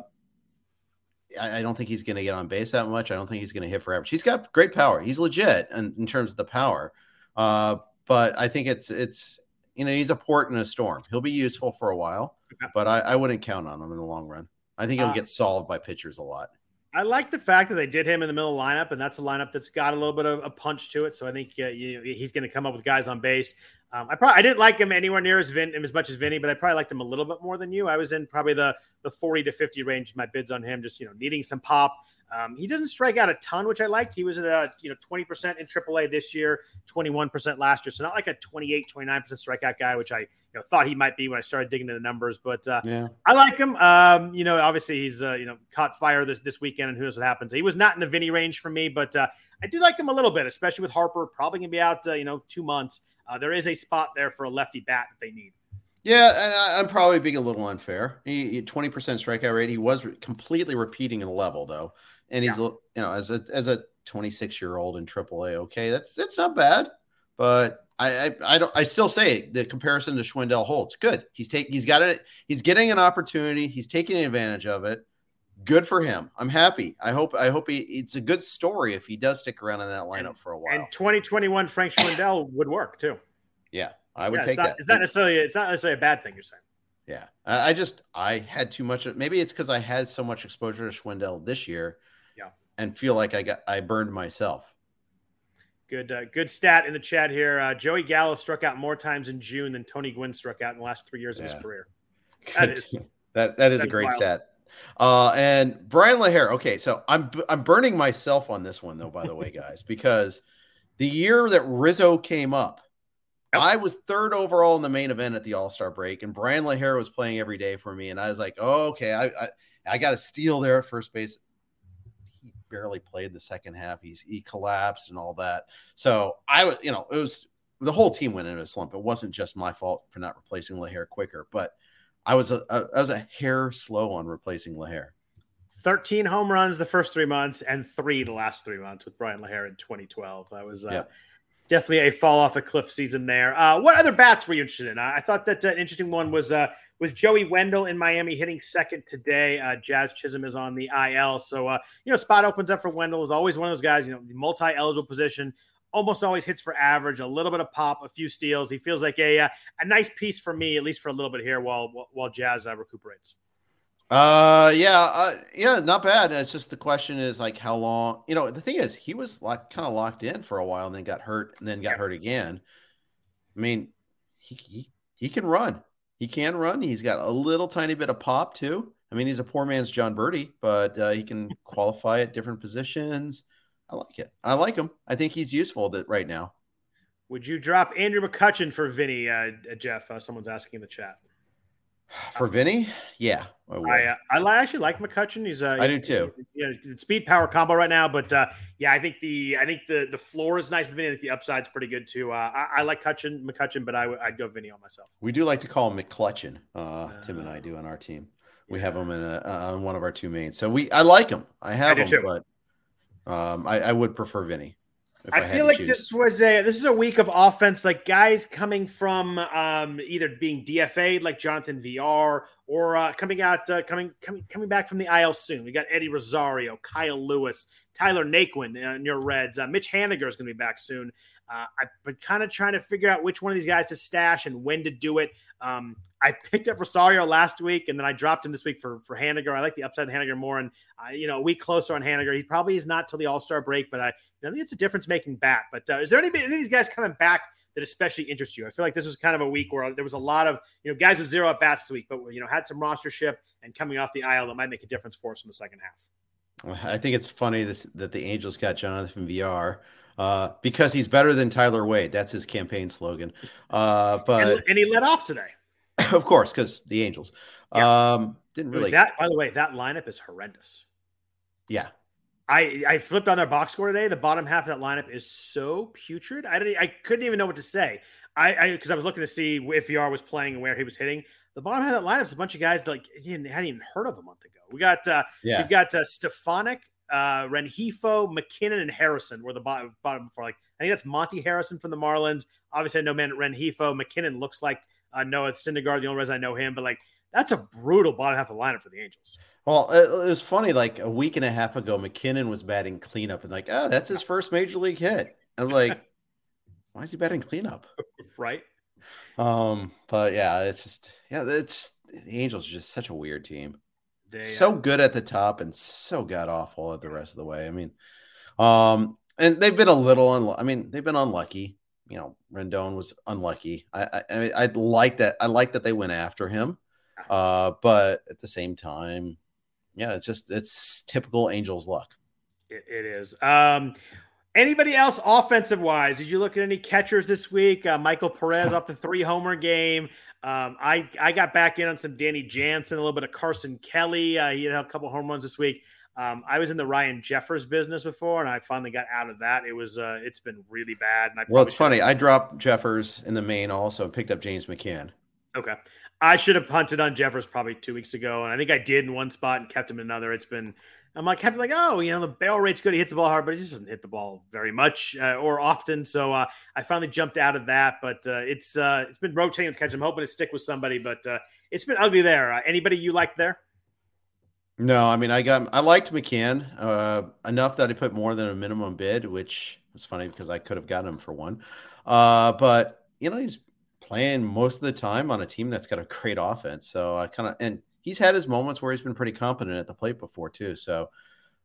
I, don't think he's going to get on base that much. I don't think he's going to hit for average. He's got great power. He's legit in, in terms of the power. Uh, but I think it's it's you know he's a port in a storm. He'll be useful for a while, but I, I wouldn't count on him in the long run. I think he'll uh, get solved by pitchers a lot. I like the fact that they did him in the middle of the lineup, and that's a lineup that's got a little bit of a punch to it. So I think uh, you, he's going to come up with guys on base. Um, I probably I didn't like him anywhere near as Vin as much as Vinny, but I probably liked him a little bit more than you. I was in probably the the forty to fifty range. of My bids on him, just you know, needing some pop. Um, he doesn't strike out a ton, which I liked. He was at a, you know 20% in AAA this year, 21% last year. So not like a 28, 29% strikeout guy, which I you know thought he might be when I started digging into the numbers. But uh, yeah. I like him. Um, you know, obviously he's uh, you know caught fire this this weekend, and who knows what happens. He was not in the Vinny range for me, but uh, I do like him a little bit, especially with Harper probably gonna be out uh, you know two months. Uh, there is a spot there for a lefty bat that they need. Yeah, and I, am probably being a little unfair. He, 20% strikeout rate. He was re- completely repeating a level though and he's yeah. you know as a as a 26 year old in AAA. Okay, that's that's not bad, but I, I, I don't I still say the comparison to Schwindel holds good. He's take he's got it. He's getting an opportunity. He's taking advantage of it. Good for him. I'm happy. I hope I hope he. It's a good story if he does stick around in that lineup and, for a while. And 2021 Frank Schwindel *laughs* would work too. Yeah, I would yeah, take it's not, that. It's not necessarily it's not necessarily a bad thing. You're saying. Yeah, I, I just I had too much. Maybe it's because I had so much exposure to Schwindel this year Yeah. and feel like I got I burned myself. Good, uh, good stat in the chat here. Uh, Joey Gallo struck out more times in June than Tony Gwynn struck out in the last three years yeah. of his career. *laughs* That is that that is a great wild. stat. Uh, and Brian LaHair. Okay, so I'm I'm burning myself on this one though. By the way, *laughs* guys, because the year that Rizzo came up, I was third overall in the main event at the All Star break, and Brian LaHair was playing every day for me, and I was like, oh, okay, I I, I got a steal there at first base. He barely played the second half. He's he collapsed and all that. So I was, you know, it was the whole team went into a slump. It wasn't just my fault for not replacing LaHair quicker, but I was a, a I was a hair slow on replacing LaHair. 13 home runs the first three months and three the last three months with Bryan LaHair in 2012. That was uh, yep. definitely a fall off a cliff season there. Uh, what other bats were you interested in? I, I thought that uh, an interesting one was uh, was Joey Wendle in Miami hitting second today. Uh, Jazz Chisholm is on the IL, so uh, you know spot opens up for Wendle. Is always one of those guys. You know, multi eligible position. Almost always hits for average, a little bit of pop, a few steals. He feels like a a nice piece for me, at least for a little bit here, while while Jazz recuperates. Uh, yeah, uh, yeah, not bad. It's just the question is like how long. You know, the thing is, he was like kind of locked in for a while, and then got hurt, and then got hurt again. I mean, he he, he can run. He can run. He's got a little tiny bit of pop too. I mean, he's a poor man's Jon Berti, but uh, he can qualify at different positions. I like it. I like him. I think he's useful that right now. Would you drop Andrew McCutchen for Vinny, uh, Jeff? Uh, someone's asking in the chat. *sighs* For Vinny, yeah, I I, uh, I, actually like McCutchen. He's uh, I do too. Yeah, you know, speed power combo right now, but uh, yeah, I think the I think the the floor is nice. Vinny, I think the upside's pretty good too. Uh, I, I like Cutchin, McCutchen, but I would I'd go Vinny on myself. We do like to call him McClutchin. Uh, Tim and I do on our team. We yeah. have him in a, uh, on one of our two mains, so we I like him. I have I him, too. but um, I, I would prefer Vinny. I, I feel like this was a this is a week of offense, like guys coming from um, either being DFA'd like Jonathan Villar or uh, coming out uh, coming coming coming back from the IL soon. We got Eddie Rosario, Kyle Lewis, Tyler Naquin uh, in your Reds. Uh, Mitch Haniger is going to be back soon. Uh, I've been kind of trying to figure out which one of these guys to stash and when to do it. Um, I picked up Rosario last week, and then I dropped him this week for for Haniger. I like the upside of Haniger more, and uh, you know, a week closer on Haniger. He probably is not till the All Star break, but I, you know, I think it's a difference making bat. But uh, is there any, any of these guys coming back? That especially interest you. I feel like this was kind of a week where there was a lot of you know guys with zero at bats this week, but you know had some rostership and coming off the aisle that might make a difference for us in the second half. I think it's funny this, that the Angels got Jonathan Villar uh, because he's better than Tyler Wade. That's his campaign slogan. Uh, but and, and, he let off today, *laughs* of course, because the Angels. Yeah. Um, didn't really. That by the way, that lineup is horrendous. Yeah, I I flipped on their box score today. The bottom half of that lineup is so putrid. I didn't. I couldn't even know what to say. I because I, I, was looking to see if Villar was playing and where he was hitting. The bottom half of that lineup is a bunch of guys that like hadn't, hadn't even heard of a month ago. We got uh, yeah. we've got uh, Stefanic, uh, Rengifo, MacKinnon, and Harrison were the bottom, bottom before. Like I think that's Monte Harrison from the Marlins. Obviously, I know man Rengifo. MacKinnon looks like uh, Noah Syndergaard. The only reason I know him, but like that's a brutal bottom half of the lineup for the Angels. Well, it, was funny. Like a week and a half ago, McKinnon was batting cleanup, and like, oh, that's his *laughs* first major league hit. I'm like, why is he batting cleanup? *laughs* right. Um, but yeah, it's just yeah, it's the Angels are just such a weird team. So good at the top and so god awful at the rest of the way. I mean, um, and they've been a little. Un- I mean, they've been unlucky. You know, Rendon was unlucky. I I, I like that. I like that they went after him. Uh, but at the same time, yeah, it's just it's typical Angels luck. it, it is. Um, anybody else offensive wise? Did you look at any catchers this week? Uh, Michael Perez *laughs* off the three homer game. Um, I I got back in on some Danny Jansen, a little bit of Carson Kelly. Uh, he had a couple home runs this week. Um, I was in the Ryan Jeffers business before, and I finally got out of that. It was uh, it's been really bad. And I well, it's funny. I dropped Jeffers in the main also, and picked up James McCann. Okay, I should have punted on Jeffers probably two weeks ago, and I think I did in one spot and kept him in another. It's been I'm like kept like, oh, you know, the barrel rate's good. He hits the ball hard, but he just doesn't hit the ball very much uh, or often. So uh, I finally jumped out of that, but uh, it's uh, it's been rotating with catch. I'm hoping to stick with somebody, but uh, it's been ugly there. Uh, anybody you like there? No, I mean I got I liked McCann enough that I put more than a minimum bid, which is funny because I could have gotten him for one. but you know he's playing most of the time on a team that's got a great offense. So I kind of and he's had his moments where he's been pretty competent at the plate before too. So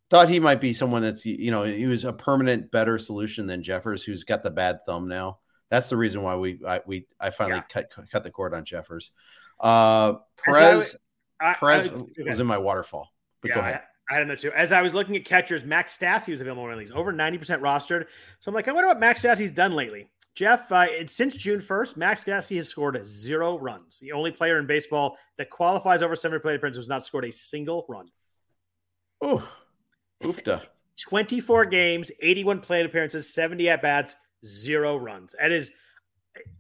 thought he might be someone that's you know he was a permanent better solution than Jeffers, who's got the bad thumb now. That's the reason why we I, we I finally yeah. cut cut the cord on Jeffers. Uh, Perez I, Perez I, okay. was in my waterfall. But yeah, go ahead. I don't know too. As I was looking at catchers, Max Stassi was available in leagues, over 90% rostered. So I'm like, I wonder what Max Stassi's done lately. Jeff, uh, since June 1st, Max Stassi has scored zero runs. The only player in baseball that qualifies over 70 plate appearances has not scored a single run. Oh, oofta. *laughs* 24 games, 81 plate appearances, 70 at bats, zero runs. That is,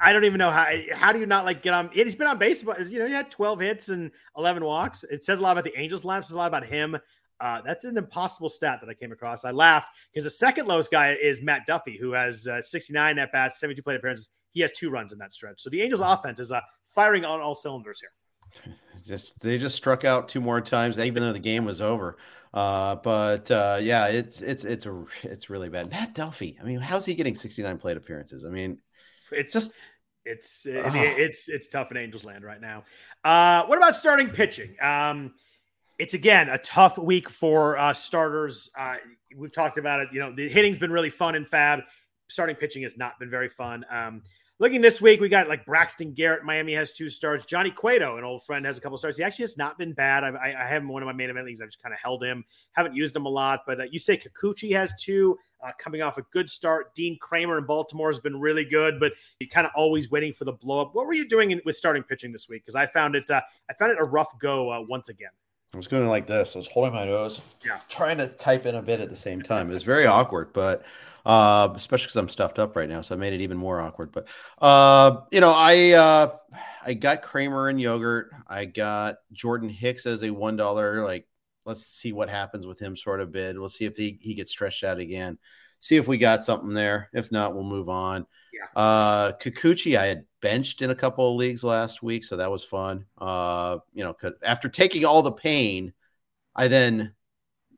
I don't even know how. How do you not like get on? He's been on baseball. you know, he had 12 hits and 11 walks. It says a lot about the Angels lineup. It says a lot about him. Uh, that's an impossible stat that I came across. I laughed because the second lowest guy is Matt Duffy, who has uh, 69 at bats, 72 plate appearances. He has two runs in that stretch. So the Angels' offense is uh, firing on all cylinders here. *laughs* Just they just struck out two more times, even though the game was over. Uh, but uh, yeah, it's it's it's a, it's really bad. Matt Duffy. I mean, how's he getting 69 plate appearances? I mean, it's just it's it, it's it's tough in Angels land right now. Uh, what about starting pitching? Um, it's again a tough week for uh, starters. Uh, we've talked about it. You know, the hitting's been really fun in Fab. Starting pitching has not been very fun. Um, looking this week, we got like Braxton Garrett. Miami has two starts. Johnny Cueto, an old friend, has a couple starts. He actually has not been bad. I, I, I have him one of my main event leagues. I've just kind of held him. Haven't used him a lot, but uh, you say Kikuchi has two. Uh, coming off a good start, Dean Kremer in Baltimore has been really good, but you kind of always waiting for the blow up. What were you doing in, with starting pitching this week? Because I found it, uh, I found it a rough go uh, once again. I was going like this. I was holding my nose, yeah, trying to type in a bit at the same time. It was very awkward, but uh, especially because I'm stuffed up right now, so I made it even more awkward. But uh, you know, I uh, I got Kremer and yogurt. I got Jordan Hicks as a one dollar. Like, let's see what happens with him. Sort of bid. We'll see if he he gets stretched out again. See if we got something there. If not, we'll move on. Yeah. Uh, Kikuchi, I had benched in a couple of leagues last week, so that was fun. Uh, you know, after taking all the pain, I then,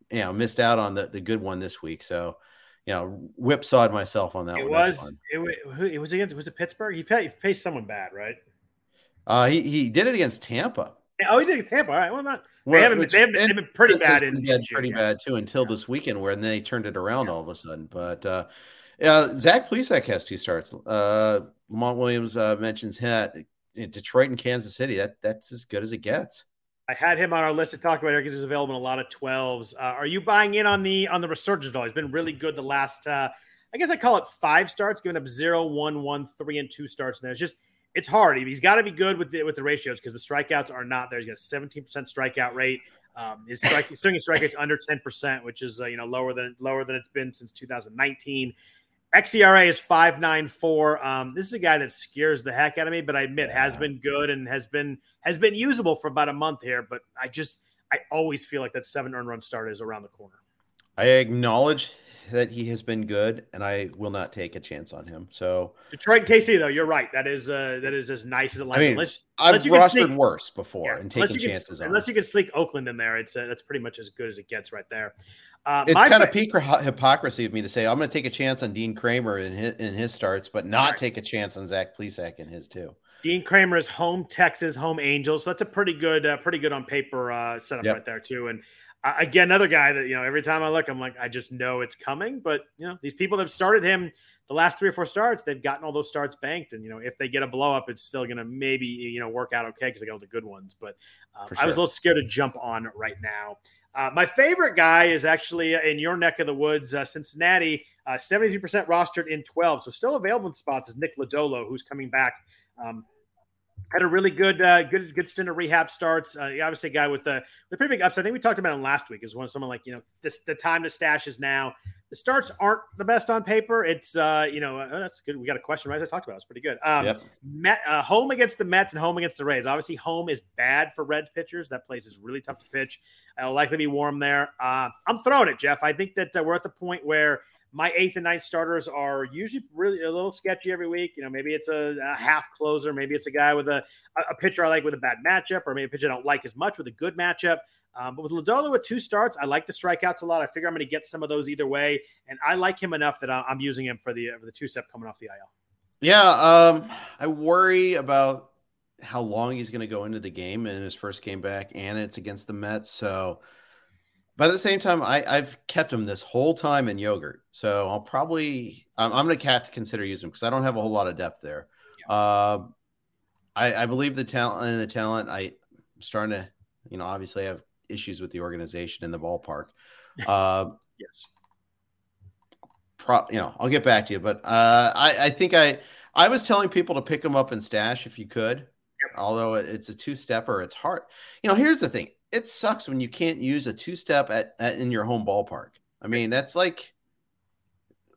you know, missed out on the the good one this week. So, you know, whipsawed myself on that it one. Was, it was it was against was it Pittsburgh? He faced, he faced someone bad, right? Uh, he he did it against Tampa. Oh, he did Tampa. All right. Well, not. Well, they, haven't, they, haven't, they've been pretty bad in, been pretty yeah. bad too until yeah. this weekend, where and they turned it around yeah. all of a sudden. But uh, uh, Zach Plesac has two starts. Uh, Lamont Williams uh, mentions him Detroit and Kansas City. That that's as good as it gets. I had him on our list to talk about here because he's available in a lot of twelves. Uh, are you buying in on the on the resurgence? He's been really good the last. Uh, I guess I call it five starts, giving up zero, one, one, three, and two starts. And there. it's just it's hard. He's got to be good with the with the ratios because the strikeouts are not there. He's got a seventeen percent strikeout rate. Um, his strike, swinging strike rate's under ten percent, which is uh, you know lower than lower than it's been since 2019. xERA is 594. Um, this is a guy that scares the heck out of me, but I admit yeah. has been good and has been has been usable for about a month here. But I just I always feel like that seven earned run start is around the corner. I acknowledge that he has been good, and I will not take a chance on him. So Detroit KC though, you're right. That is uh, that is as nice as it. I mean, unless, I've unless rostered worse before yeah, and taken chances. Can, unless you can sneak Oakland in there, it's uh, that's pretty much as good as it gets right there. Uh, it's kind of peak hypocrisy of me to say I'm going to take a chance on Dean Kremer in his, in his starts, but not right. take a chance on Zach Plesac in his too. Dean Kremer is home Texas, home Angels. So that's a pretty good, uh, pretty good on paper uh, setup yep. right there too. And uh, again, another guy that you know every time I look, I'm like, I just know it's coming. But you know, these people that have started him the last three or four starts, they've gotten all those starts banked, and you know, if they get a blow up, it's still gonna maybe you know work out okay because they got all the good ones. But um, sure. I was a little scared to jump on right now. Uh, my favorite guy is actually in your neck of the woods, uh, Cincinnati, uh, 73% rostered in 12. So still available in spots is Nick Lodolo, who's coming back um, had a really good, uh, good, good stint of rehab starts. Uh, obviously, a guy with the the pretty big upside. I think we talked about him last week. Is one someone like you know this the time to stash is now. The starts aren't the best on paper. It's uh, you know uh, that's good. We got a question right. as I talked about. It's pretty good. Um, yep. Met, uh, home against the Mets and home against the Rays. Obviously, home is bad for Red pitchers. That place is really tough to pitch. It'll likely be warm there. Uh, I'm throwing it, Jeff. I think that uh, we're at the point where my eighth and ninth starters are usually really a little sketchy every week. You know, maybe it's a, a half closer, maybe it's a guy with a, a pitcher I like with a bad matchup, or maybe a pitcher I don't like as much with a good matchup. Um, but with Lodolo with two starts, I like the strikeouts a lot. I figure I'm going to get some of those either way, and I like him enough that I'm using him for the for the two step coming off the IL. Yeah, um, I worry about how long he's going to go into the game in his first game back, and it's against the Mets, so but at the same time, I, I've kept them this whole time in yogurt. So I'll probably, I'm, I'm going to have to consider using them because I don't have a whole lot of depth there. Yeah. Uh, I, I believe the talent and the talent. I, am starting to, you know, obviously I have issues with the organization in the ballpark. *laughs* Uh, yes. pro, you know, I'll get back to you. But uh, I, I think I I was telling people to pick them up and stash if you could. Yep. Although it's a two stepper, it's hard. You know, here's the thing: it sucks when you can't use a two step at, at in your home ballpark. I mean, that's like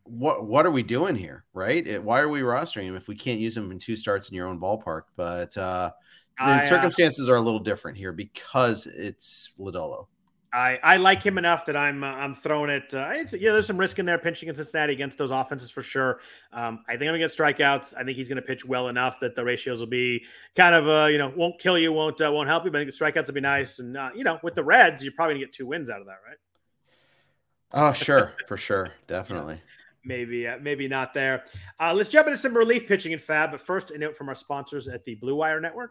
what what are we doing here, right? It, why are we rostering him if we can't use him in two starts in your own ballpark? But uh, the I, uh, circumstances uh, are a little different here because it's Lodolo. I, I like him enough that I'm uh, I'm throwing it. Uh, yeah, there's some risk in there pinching in Cincinnati against those offenses for sure. Um, I think I'm gonna get strikeouts. I think he's gonna pitch well enough that the ratios will be kind of uh, you know won't kill you, won't uh, won't help you. But I think the strikeouts will be nice. And uh, you know with the Reds, you're probably gonna get two wins out of that, right? Oh *laughs* sure, for sure, definitely. maybe uh, maybe not there. Uh, let's jump into some relief pitching in Fab. But first, a note from our sponsors at the Blue Wire Network.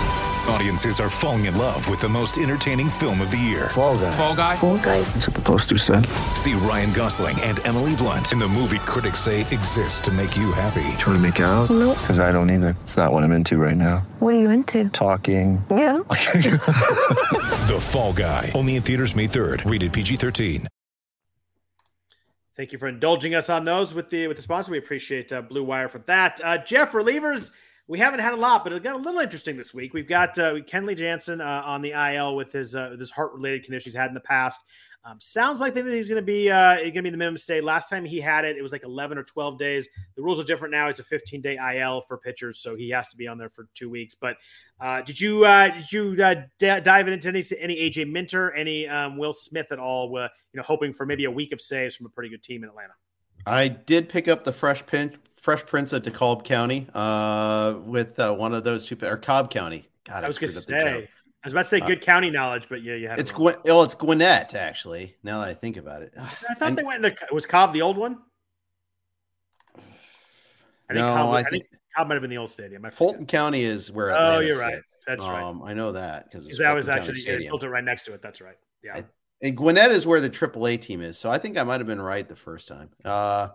Audiences are falling in love with the most entertaining film of the year. Fall guy. Fall guy. Fall guy. That's what the poster said. See Ryan Gosling and Emily Blunt in the movie critics say exists to make you happy. Trying to make it out? Nope. Because I don't either. It's not what I'm into right now. What are you into? Talking. Yeah. *laughs* *laughs* the Fall Guy. Only in theaters May 3rd. Rated PG-13. Thank you for indulging us on those with the with the sponsor. We appreciate uh, Blue Wire for that. Uh, Jeff, relievers we haven't had a lot, but it got a little interesting this week. We've got uh, Kenley Jansen uh, on the IL with his uh, this heart related condition he's had in the past. Um, sounds like he's going to be uh, going to be the minimum stay. Last time he had it, it was like 11 or 12 days. The rules are different now. It's a 15 day IL for pitchers, so he has to be on there for two weeks. But uh, did you uh, did you uh, d- dive into any any AJ Minter, any um, Will Smith at all? Uh, you know, hoping for maybe a week of saves from a pretty good team in Atlanta. I did pick up the fresh pin, Fresh Prince of DeKalb County uh, with uh, one of those two, or Cobb County. God, I was going to say. I was about to say uh, good uh, county knowledge, but yeah, you have it's Gw- oh, it's Gwinnett actually. Now that I think about it, I thought and, they went into was Cobb the old one. I think no, Cobb, I, I think, think Cobb might have been the old stadium. Fulton County is where. Atlanta oh, you're right. That's um, right. I know that because that was actually built it right next to it. That's right. Yeah. I, and Gwinnett is where the AAA team is, so I think I might have been right the first time. Uh,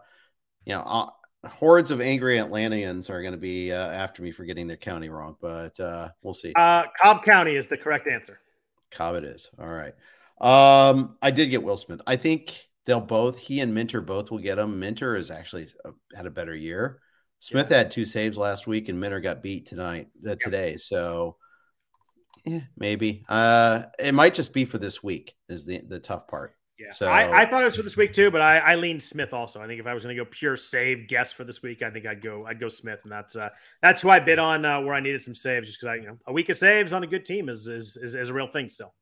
you know, uh, hordes of angry Atlanteans are going to be uh, after me for getting their county wrong, but uh, we'll see. Uh, Cobb County is the correct answer. Cobb it is. All right. Um, I did get Will Smith. I think they'll both. He and Minter both will get him. Minter has actually uh, had a better year. Smith yeah. had two saves last week, and Minter got beat tonight uh, today. So, yeah, maybe. Uh, it might just be for this week. Is the the tough part. Yeah, so I, I, thought it was for this week too, but I, I leaned Smith also. I think if I was going to go pure save guess for this week, I think I'd go I'd go Smith, and that's uh that's who I bid on uh, where I needed some saves, just because I you know a week of saves on a good team is is is, is a real thing still.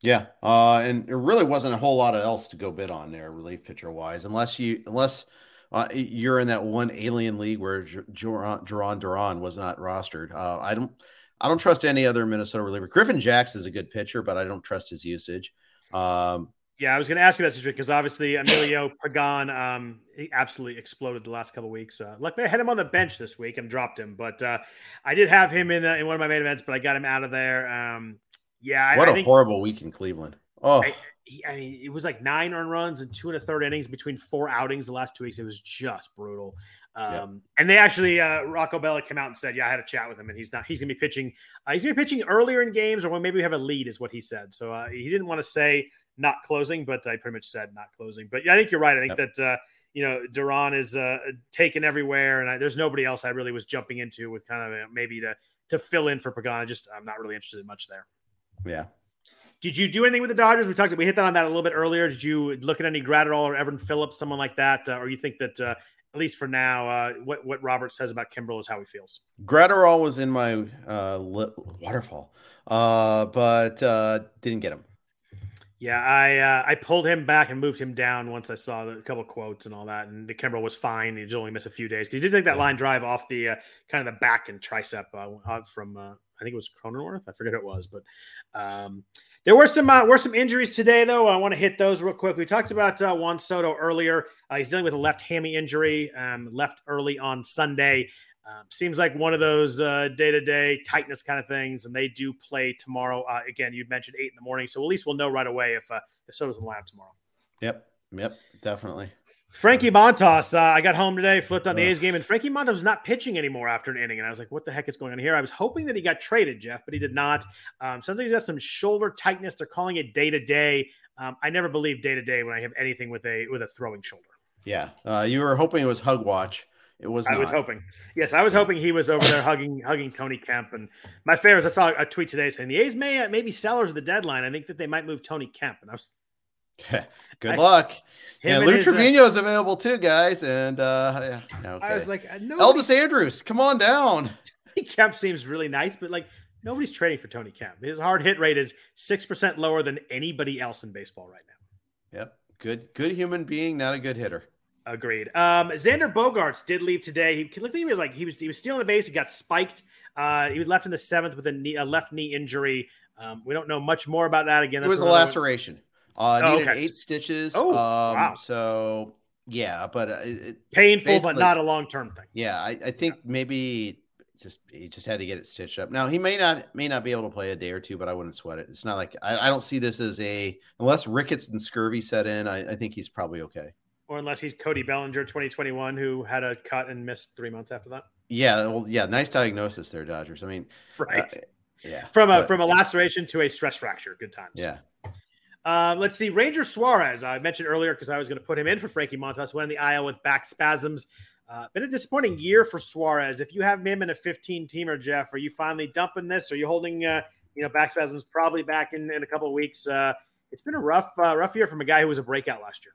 Yeah, uh, and it really wasn't a whole lot of else to go bid on there, relief pitcher wise, unless you unless uh, you're in that one alien league where J- Duran Duran was not rostered. Uh, I don't. I don't trust any other Minnesota reliever. Griffin Jax is a good pitcher, but I don't trust his usage. Um, yeah, I was going to ask you that because obviously Emilio *laughs* Pagan, um, he absolutely exploded the last couple weeks. Uh, luckily, I had him on the bench this week and dropped him, but uh, I did have him in uh, in one of my main events, but I got him out of there. Um, yeah, what I, a I think, horrible week in Cleveland. Oh, I, he, I mean, it was like nine earned runs and two and a third innings between four outings the last two weeks. It was just brutal. Um, Yep. and they actually, uh, Rocco Baldelli came out and said, "Yeah, I had a chat with him, and he's not. He's going to be pitching. Uh, he's going to be pitching earlier in games, or when maybe we have a lead, is what he said. So uh, he didn't want to say not closing, but I pretty much said not closing. But yeah, I think you're right. I think that uh, you know Duran is uh, taken everywhere, and I, there's nobody else I really was jumping into with kind of uh, maybe to to fill in for Pagana. Just I'm not really interested in much there. yeah. Did you do anything with the Dodgers? We talked. We hit that on that a little bit earlier. Did you look at any Graterol or Evan Phillips, someone like that, uh, or you think that uh, at least for now, uh, what what Robert says about Kimbrel is how he feels? Graterol was in my uh, li- waterfall, uh, but uh, didn't get him. Yeah, I uh, I pulled him back and moved him down once I saw the, a couple quotes and all that, and the Kimbrel was fine. He just only missed a few days because he did take that line drive off the uh, kind of the back and tricep uh, from uh, I think it was Cronenworth. I forget who it was, but um, there were some uh, were some injuries today though. I want to hit those real quick. We talked about uh, Juan Soto earlier. Uh, he's dealing with a left hammy injury, um, left early on Sunday. Um, seems like one of those day to day tightness kind of things, and they do play tomorrow. Uh, again, you mentioned eight in the morning, so at least we'll know right away if uh, if Soto's in the lab tomorrow. Yep. Yep. Definitely. Frankie Montas, uh, I got home today, flipped on the A's game, and Frankie Montas not pitching anymore after an inning. And I was like, what the heck is going on here? I was hoping that he got traded, Jeff, but he did not. Um, sounds like he's got some shoulder tightness. They're calling it day to day. I never believe day to day when I have anything with a with a throwing shoulder. Yeah. Uh, you were hoping it was Hug Watch. It was. I was hoping. Yes, I was hoping he was over there hugging hugging Tony Kemp. And my favorite, I saw a tweet today saying the A's may maybe sellers of the deadline. I think that they might move Tony Kemp. And I was *laughs* Good I- luck. Yeah, and Lou his, uh, Trevino is available too, guys. And uh, yeah, okay. I was like, uh, no, Elvis Andrus, come on down. Tony Kemp seems really nice, but like nobody's trading for Tony Kemp. His hard hit rate is six percent lower than anybody else in baseball right now. Yep. Good, good human being, not a good hitter. Agreed. Um, Xander Bogaerts did leave today. He looked like he was like he was he was stealing the base. He got spiked. Uh, he was left in the seventh with a, knee, a left knee injury. Um, we don't know much more about that. Again, It was a laceration. Uh, Oh, needed okay. eight stitches. Oh, um, wow. So yeah, but uh, it, painful, but not a long term thing. yeah, I, I think maybe just he just had to get it stitched up. Now he may not may not be able to play a day or two, but I wouldn't sweat it. It's not like I, I don't see this as a unless rickets and scurvy set in. I, I think he's probably okay. Or unless he's Cody Bellinger, 2021, who had a cut and missed three months after that. Yeah, well, yeah, nice diagnosis there, Dodgers. I mean, Right. uh, yeah, from a but- from a laceration to a stress fracture. Good times. yeah, Uh, let's see. Ranger Suarez, I mentioned earlier because I was going to put him in for Frankie Montas, went in the IL with back spasms. Uh, been a disappointing year for Suarez. If you have him in a 15 teamer, Jeff, are you finally dumping this? Are you holding, uh, you know, back spasms probably back in, in a couple of weeks? Uh, it's been a rough, uh, rough year from a guy who was a breakout last year.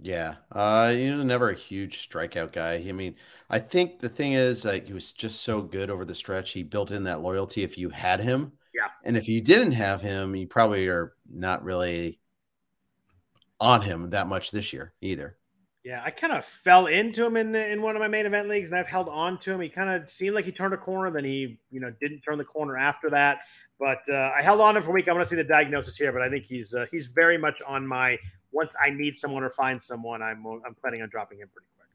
Yeah. Uh, he was never a huge strikeout guy. I mean, I think the thing is, like, he was just so good over the stretch. He built in that loyalty. If you had him, Yeah. and if you didn't have him, you probably are not really on him that much this year either. Yeah, I kind of fell into him in the, in one of my main event leagues, and I've held on to him. He kind of seemed like he turned a corner, then he you know didn't turn the corner after that. But uh, I held on to him for a week. I want to see the diagnosis here, but I think he's uh, he's very much on my once I need someone or find someone, I'm I'm planning on dropping him pretty quick.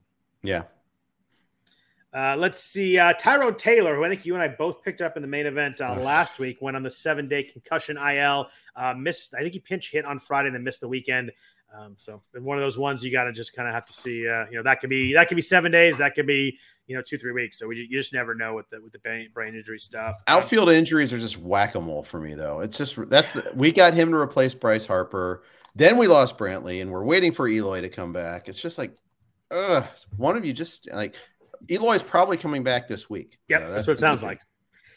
Yeah. Uh, let's see. Uh, Tyrone Taylor, who I think you and I both picked up in the main event uh, last week, went on the seven day concussion IL. Uh, missed, I think he pinch hit on Friday and then missed the weekend. Um, so one of those ones you got to just kind of have to see. Uh, you know, that could be that could be seven days, that could be you know two three weeks. So we, you just never know with the with the brain, injury stuff. Um, Outfield injuries are just whack a mole for me, though. It's just that's the, we got him to replace Bryce Harper. Then we lost Brantley, and we're waiting for Eloy to come back. It's just like, ugh, one of you just like Eloy's probably coming back this week. Yep, You know, that's what it sounds like.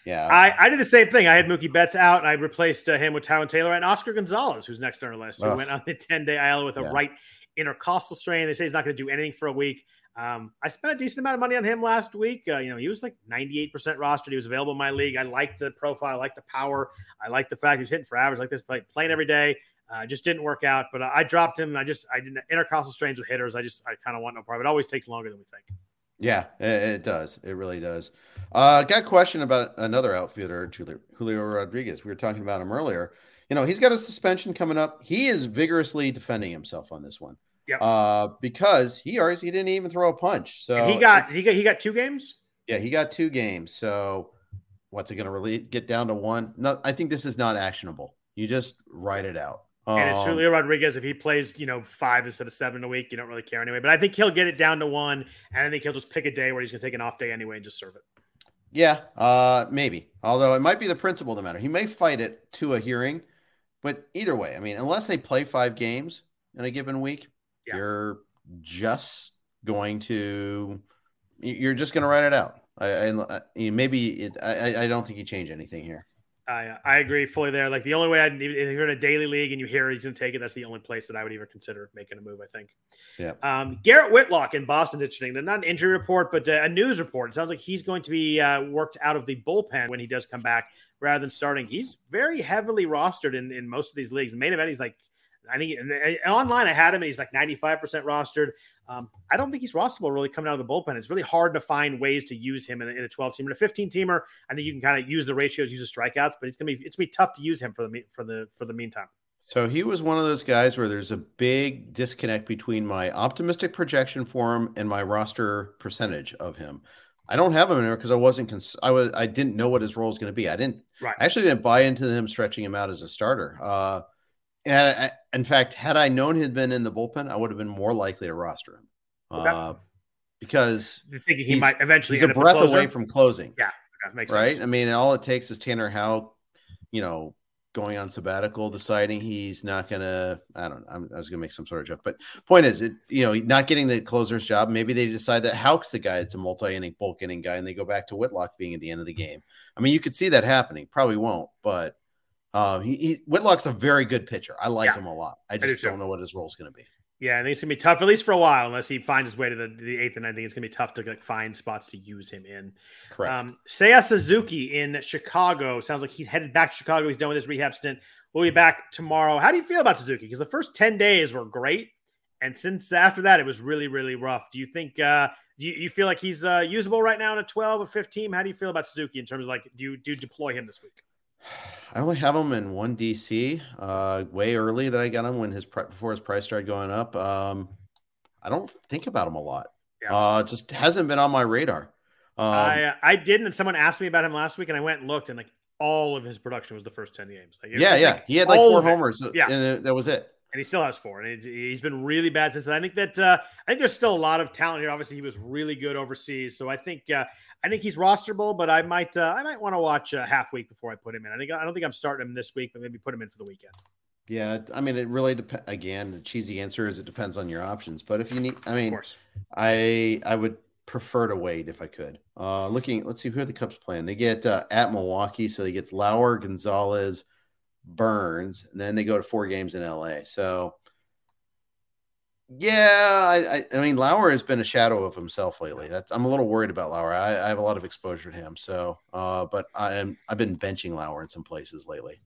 Yeah, I, I did the same thing. I had Mookie Betts out, and I replaced uh, him with Tyrone Taylor and Oscar Gonzalez, who's next on our list, who Ugh. went on the *laughs* 10 day IL with a Yeah. right intercostal strain. They say he's not going to do anything for a week. Um, I spent a decent amount of money on him last week. Uh, you know, he was like 98% rostered. He was available in my league. I like the profile, I like the power. I like the fact he's hitting for average like this, play, playing every day. Uh, just didn't work out, but I dropped him. I just, I didn't intercostal strains with hitters. I just, I kind of want no part. It always takes longer than we think. yeah, it, does. It really does. Uh, got a question about another outfielder, Julio, Julio Rodriguez. We were talking about him earlier. You know, he's got a suspension coming up. He is vigorously defending himself on this one. Yep. Uh, because he already he didn't even throw a punch. So And he got he got he got two games. yeah, he got two games. So what's it going to really get down to one? No, I think this is not actionable. You just write it out. And it's Um, Julio Rodriguez. If he plays, you know, five instead of seven a week, you don't really care anyway. But I think he'll get it down to one, and I think he'll just pick a day where he's going to take an off day anyway and just serve it. Yeah, uh, maybe. Although it might be the principle that matter. He may fight it to a hearing, but either way, I mean, unless they play five games in a given week, Yeah. you're just going to you're just going to write it out. I, I, I maybe it, I, I don't think you change anything here. I I agree fully there. Like the only way I'd even if you're in a daily league and you hear he's going to take it, that's the only place that I would even consider making a move. I think. Yeah. Um, Garrett Whitlock in Boston's interesting. They're not an injury report, but uh, a news report. It sounds like he's going to be uh, worked out of the bullpen when he does come back rather than starting. He's very heavily rostered in, in most of these leagues. The main event, he's like, I think and, online I had him he's like 95% rostered. Um, I don't think he's rosterable really coming out of the bullpen. It's really hard to find ways to use him in a, in a 12 teamer. In a 15 teamer, I think you can kind of use the ratios, use the strikeouts, but it's gonna be it's gonna be tough to use him for the for the for the meantime. So he was one of those guys where there's a big disconnect between my optimistic projection for him and my roster percentage of him. I don't have him in there because I wasn't cons- I was I didn't know what his role was going to be. I didn't Right. I actually didn't buy into him stretching him out as a starter. Uh, I, in fact, had I known he'd been in the bullpen, I would have been more likely to roster him. Okay. Uh, because You're thinking he might eventually he's a breath away from closing. Yeah, okay, makes right? sense. I mean, all it takes is Tanner Houck, you know, going on sabbatical, deciding he's not gonna. I don't. I'm, I was gonna make some sort of joke, but point is, it you know, not getting the closer's job. Maybe they decide that Houck's the guy. It's a multi-inning, bulk inning guy, and they go back to Whitlock being at the end of the game. I mean, you could see that happening. Probably won't, but. Uh, he, he Whitlock's a very good pitcher. I like Yeah, him a lot. I just too. don't know what his role is going to be. Yeah, I think it's gonna be tough at least for a while, unless he finds his way to the, the eighth and ninth. I think it's gonna be tough to like, find spots to use him in. Correct. Um, Seiya Suzuki in Chicago sounds like he's headed back to Chicago. He's done with his rehab stint. We'll be back tomorrow. How do you feel about Suzuki? Because the first ten days were great, and since after that it was really really rough. Do you think? Uh, do you, you feel like he's uh, usable right now in a twelve or fifteen? How do you feel about Suzuki in terms of like do you do you deploy him this week? I only have him in one DC, uh, way early that I got him when his pri- before his price started going up. Um, I don't think about him a lot. Yeah. Uh, just hasn't been on my radar. Um, I uh, I didn't, and someone asked me about him last week, and I went and looked, and like all of his production was the first ten games. Like, yeah, yeah, like, he had like four homers. Yeah. and it- that was it. and he still has four, and he's, he's been really bad since then. I think that uh, I think there's still a lot of talent here. Obviously, he was really good overseas, so I think uh, I think he's rosterable. But I might uh, I might want to watch a half week before I put him in. I think I don't think I'm starting him this week, but maybe put him in for the weekend. Yeah, I mean, it really depends. Again, the cheesy answer is it depends on your options. But if you need, I Of mean, course, I I would prefer to wait if I could. Uh, looking, let's see who are the Cubs playing. They get uh, at Milwaukee, so he gets Lauer, Gonzalez, Burnes, and then they go to four games in LA. So, yeah, I, I, mean, Lauer has been a shadow of himself lately. That's, I'm a little worried about Lauer. I, I have a lot of exposure to him. So, uh, but I am I've been benching Lauer in some places lately.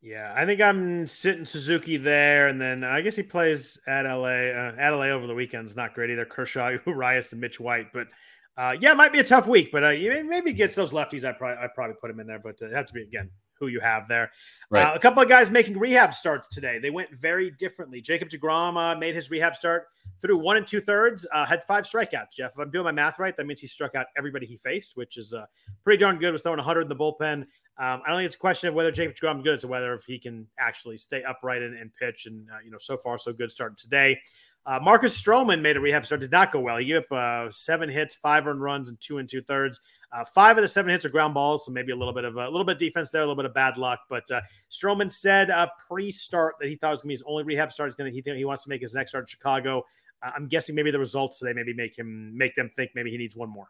yeah, I think I'm sitting Suzuki there, and then I guess he plays at LA. Uh, at LA over the weekend is not great either. Kershaw, *laughs* Urias, and Mitch White, but. Uh, yeah, it might be a tough week, but uh, maybe gets those lefties. I probably I probably put him in there, but uh, it have to be again who you have there. Right. Uh, a couple of guys making rehab starts today. They went very differently. Jacob DeGrom uh, made his rehab start through one and two thirds, uh, had five strikeouts. Jeff, if I'm doing my math right, that means he struck out everybody he faced, which is uh, pretty darn good. Was throwing 100 in the bullpen. Um, I don't think it's a question of whether Jacob DeGrom is good. It's whether if he can actually stay upright and, and pitch. And uh, you know, so far so good starting today. Uh, Marcus Stroman made a rehab start. Did not go well. He gave up uh, seven hits, five earned runs, and two and two thirds. Uh, five of the seven hits are ground balls, so maybe a little bit of a little bit of defense there, a little bit of bad luck. But uh, Stroman said uh, pre-start that he thought it was going to be his only rehab start. Is going to he, he wants to make his next start in Chicago. Uh, I'm guessing maybe the results today maybe make him make them think maybe he needs one more.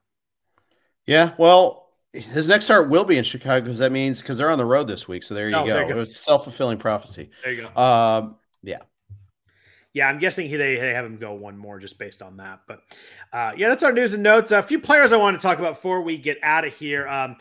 Yeah, well, his next start will be in Chicago because that means because they're on the road this week. So there you Oh, go. there you go. It was self fulfilling prophecy. There you go. Um, yeah. Yeah, I'm guessing he, they, they have him go one more just based on that. But uh, yeah, that's our news and notes. A few players I want to talk about before we get out of here. Um,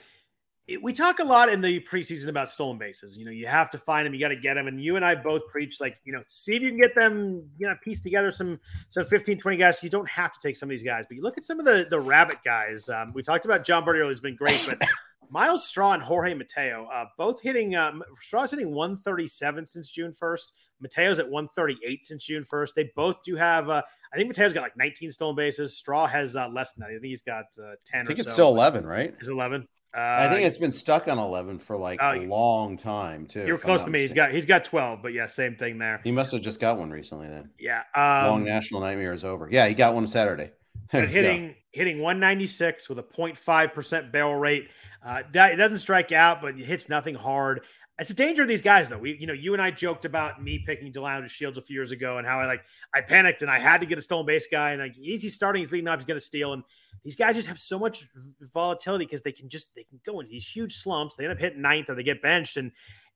it- we talk a lot in the preseason about stolen bases. You know, you have to find them, you got to get them. And you and I both preach, like, you know, see if you can get them, you know, piece together some some 15, 20 guys. You don't have to take some of these guys, but you look at some of the the rabbit guys. Um, we talked about Jon Berti has been great, but *laughs* Myles Straw and Jorge Mateo, uh, both hitting, um, Straw's hitting 137 since June 1st. Mateo's at 138 since June 1st. They both do have, uh, I think Mateo's got like 19 stolen bases. Straw has uh, less than that. I think he's got uh, 10 I think it's so. still 11, right? Is 11. Uh, I think it's been stuck on 11 for like Oh, a long time too. You're close to me. He's got he's got 12, but yeah, same thing there. He must have just got one recently then. Yeah. long Um, national nightmare is over. Yeah, he got one Saturday. *laughs* but Yeah. hitting hitting 196 with a 0.5% barrel rate. Uh, that, it doesn't strike out, but it hits nothing hard. It's a danger of these guys, though. We, you know, you and I joked about me picking Delino DeShields a few years ago and how I like I panicked and I had to get a stolen base guy and like easy starting, he's leading off, he's going to steal. And these guys just have so much volatility because they can just they can go into these huge slumps. They end up hitting ninth or they get benched, and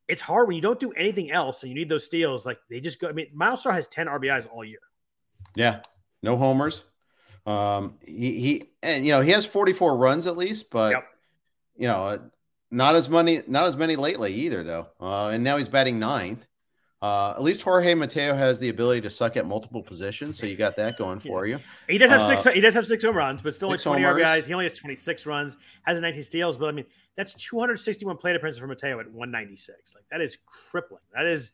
it's hard when you don't do anything else and you need those steals. Like they just go. I mean, Miles Star has 10 RBIs all year. Yeah, no homers. Um, he he and you know he has 44 runs at least, but Yep. you know uh, not as many not as many lately either though. Uh, and now he's batting ninth. Uh, at least Jorge Mateo has the ability to suck at multiple positions, so you got that going *laughs* for you. He does have Uh, six. He does have six home runs, but still only twenty homers. RBIs. He only has twenty six runs. Has 19 steals, but I mean that's two hundred sixty one plate appearances for Mateo at one ninety six. Like that is crippling. That is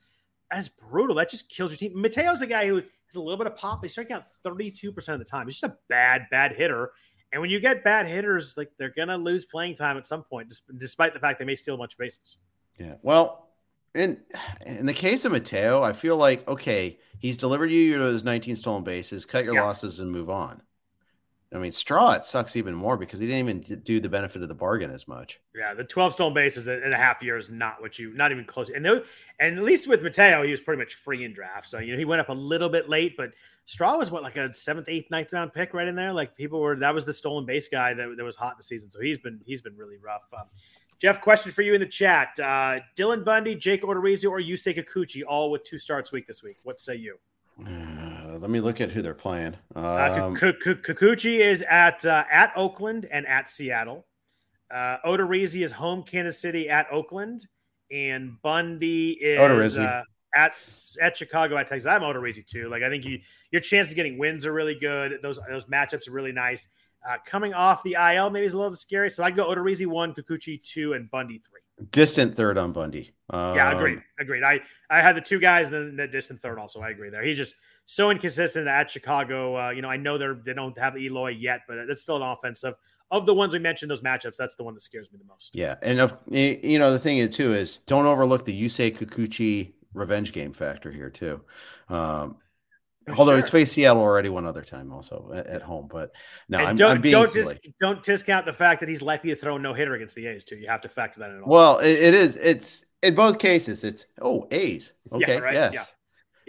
that's brutal. That just kills your team. Mateo's a guy who has a little bit of pop. He's striking out thirty two percent of the time. He's just a bad, bad hitter. And when you get bad hitters, like they're gonna lose playing time at some point, despite the fact they may steal a bunch of bases. Yeah. Well, in in the case of Mateo, I feel like okay, he's delivered you those 19 stolen bases, cut your Yeah. losses, and move on. I mean, Straw it sucks even more because he didn't even do the benefit of the bargain as much. Yeah, the 12 stolen bases in a half year is not what you, not even close. And those, and at least with Mateo, he was pretty much free in draft. So, you know, he went up a little bit late, but Straw was what, like a seventh, eighth, ninth round pick right in there. Like people were, that was the stolen base guy that, that was hot in the season. So he's been, he's been really rough. Um, Jeff, question for you in the chat. Uh, Dylan Bundy, Jake Odorizzi, or Yusei Kikuchi, all with two starts week this week. What say you? Uh, let me look at who they're playing. Uh, Um, K- K- Kikuchi is at uh, at Oakland and at Seattle. Uh, Odorizzi is home Kansas City at Oakland, and Bundy is Odorizzi. At at Chicago at Texas. I'm Odorizzi too. Like I think you, your chances of getting wins are really good. Those those matchups are really nice. Uh, coming off the IL maybe is a little scary. So I'd go Odorizzi one, Kikuchi two, and Bundy three. distant third on Bundy. Yeah, Um, agreed. Agreed. I I had the two guys and then the distant third also. I agree there. He's just so inconsistent at Chicago. Uh, you know, I know they're they don't have Eloy yet, but that's still an offensive. Of the ones we mentioned, those matchups, that's the one that scares me the most. Yeah, and of you know the thing is too is don't overlook the Yusei Kikuchi revenge game factor here too. Um, although he's faced Seattle already one other time also at, at home, but no, and I'm, don't I'm being don't dis, don't discount the fact that he's likely to throw no hitter against the A's too. You have to factor that in. all. Well, it, it is. It's in both cases. It's oh A's. Okay. right, Yes. yeah.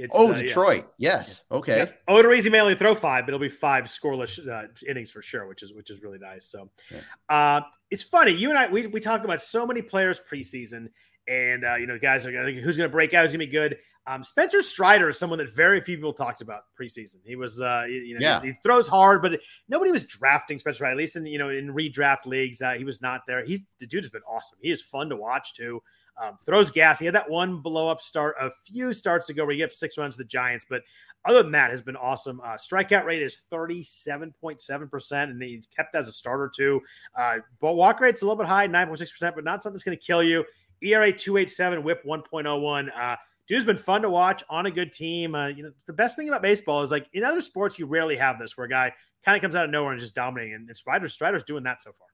It's, Oh, uh, yeah. Detroit. Yes. Okay. Yeah. Odorizzi may only throw five, but it'll be five scoreless uh, innings for sure, which is which is really nice. So, Yeah. uh, it's funny. You and I we, we talk about so many players preseason, and uh, you know, guys are gonna, who's going to break out, who's going to be good. Um, Spencer Strider is someone that very few people talked about preseason. He was, uh, you know, Yeah. he throws hard, but nobody was drafting Spencer Strider. At least in you know in redraft leagues, uh, he was not there. He's the dude has been awesome. He is fun to watch too. Um, throws gas. He had that one blow up start a few starts ago where he gave six runs to the Giants, but other than that, has been awesome. Uh, strikeout rate is 37.7%, and he's kept as a starter too. Uh, but walk rate's a little bit high, 9.6%, but not something that's going to kill you. ERA 287, whip 1.01. Uh, dude's been fun to watch on a good team. Uh, you know, the best thing about baseball is like in other sports, you rarely have this where a guy kind of comes out of nowhere and just dominating. And Strider, Strider's doing that so far.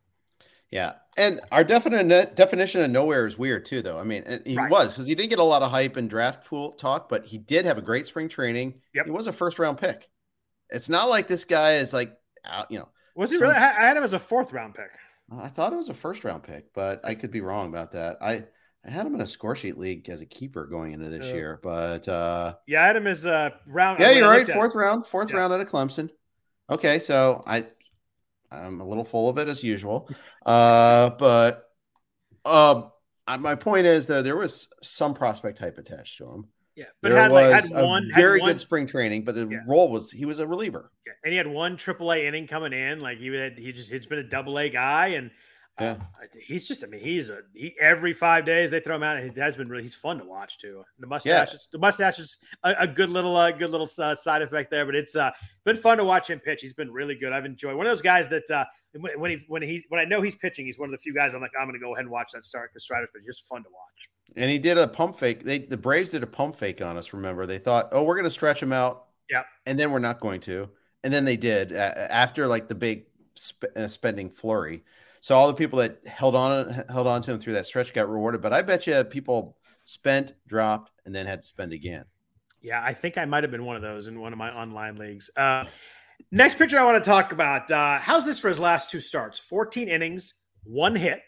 Yeah, and our definite definition of nowhere is weird too, though. I mean, and he Right. was because he didn't get a lot of hype and draft pool talk, but he did have a great spring training. Yep. He was a first round pick. It's not like this guy is like out. You know, Was he really? I had him as a fourth round pick. I thought it was a first round pick, but I could be wrong about that. I I had him in a score sheet league as a keeper going into this Yeah. year, but uh, Yeah, I had him as a round. yeah, you're right. Fourth round, fourth Yeah. round out of Clemson. Okay, so I I'm a little full of it as usual, uh, but um, I- my point is that there was some prospect hype attached to him. Yeah, but there had like was had a one very had one, good spring training, but the Yeah. role was he was a reliever. Yeah. and he had one AAA inning coming in. Like he had, he just he's been a double A guy, and Yeah. Uh, he's just, I mean, he's a he every five days they throw him out, and he has been really he's fun to watch too. The mustache, is, the mustache is a, a good little, uh, good little uh, side effect there, but it's uh, been fun to watch him pitch. He's been really good. I've enjoyed one of those guys that uh, when, when he when he's when I know he's pitching, he's one of the few guys I'm like I'm going to go ahead and watch that start because Strider's been just fun to watch. And he did a pump fake. They the Braves did a pump fake on us. Remember, they thought, oh, we're going to stretch him out. Yeah. And then we're not going to. And then they did uh, after like the big sp- uh, spending flurry. So all the people that held on held on to him through that stretch got rewarded. But I bet you people spent, dropped, and then had to spend again. Yeah, I think I might have been one of those in one of my online leagues. Uh, next pitcher I want to talk about. Uh, how's this for his last two starts? 14 innings, one hit,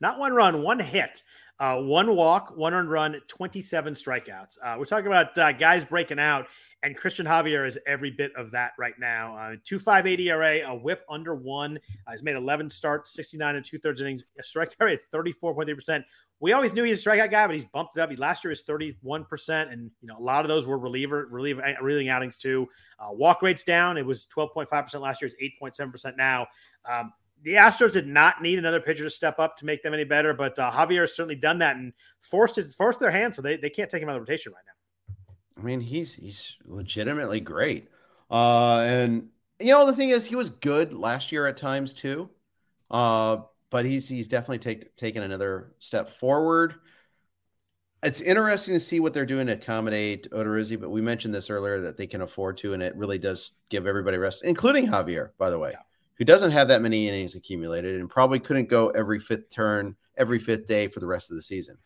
not one run, one hit. Uh, one walk, one earned run, 27 strikeouts. Uh, we're talking about uh, guys breaking out, and Christian Javier is every bit of that right now. Uh, 2.58 ERA, a whip under one. Uh, he's made 11 starts, 69 and two thirds innings, a strikeout rate of 34.3%. We always knew he's a strikeout guy, but he's bumped it up. He, last year was 31%, and you know a lot of those were reliever reliever relieving outings too. Uh, walk rates down. It was 12.5% last year. It's 8.7% now. Um, the Astros did not need another pitcher to step up to make them any better, but uh, Javier has certainly done that and forced his forced their hand, so they, they can't take him out of the rotation right now. I mean, he's he's legitimately great. Uh, and you know the thing is, he was good last year at times too. Uh, but he's he's definitely take, taken another step forward. It's interesting to see what they're doing to accommodate Odorizzi, but we mentioned this earlier that they can afford to, and it really does give everybody rest, including Javier, by the way. Yeah who doesn't have that many innings accumulated and probably couldn't go every fifth turn, every fifth day for the rest of the season.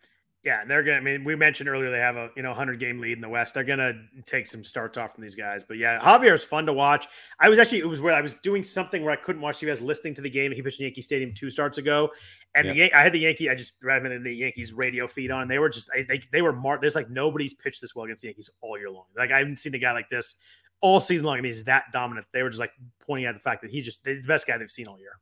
Yeah, and they're gonna. I mean, we mentioned earlier they have a you know 100 game lead in the West. They're gonna take some starts off from these guys. But yeah, Javier is fun to watch. I was actually it was where I was doing something where I couldn't watch you guys listening to the game. He pitched in Yankee Stadium two starts ago, and yeah. the I had the Yankee. I just read in the Yankees radio feed on. They were just they they were marked. There's like nobody's pitched this well against the Yankees all year long. Like I haven't seen a guy like this all season long. I mean, he's that dominant. They were just like pointing out the fact that he's just the best guy they've seen all year.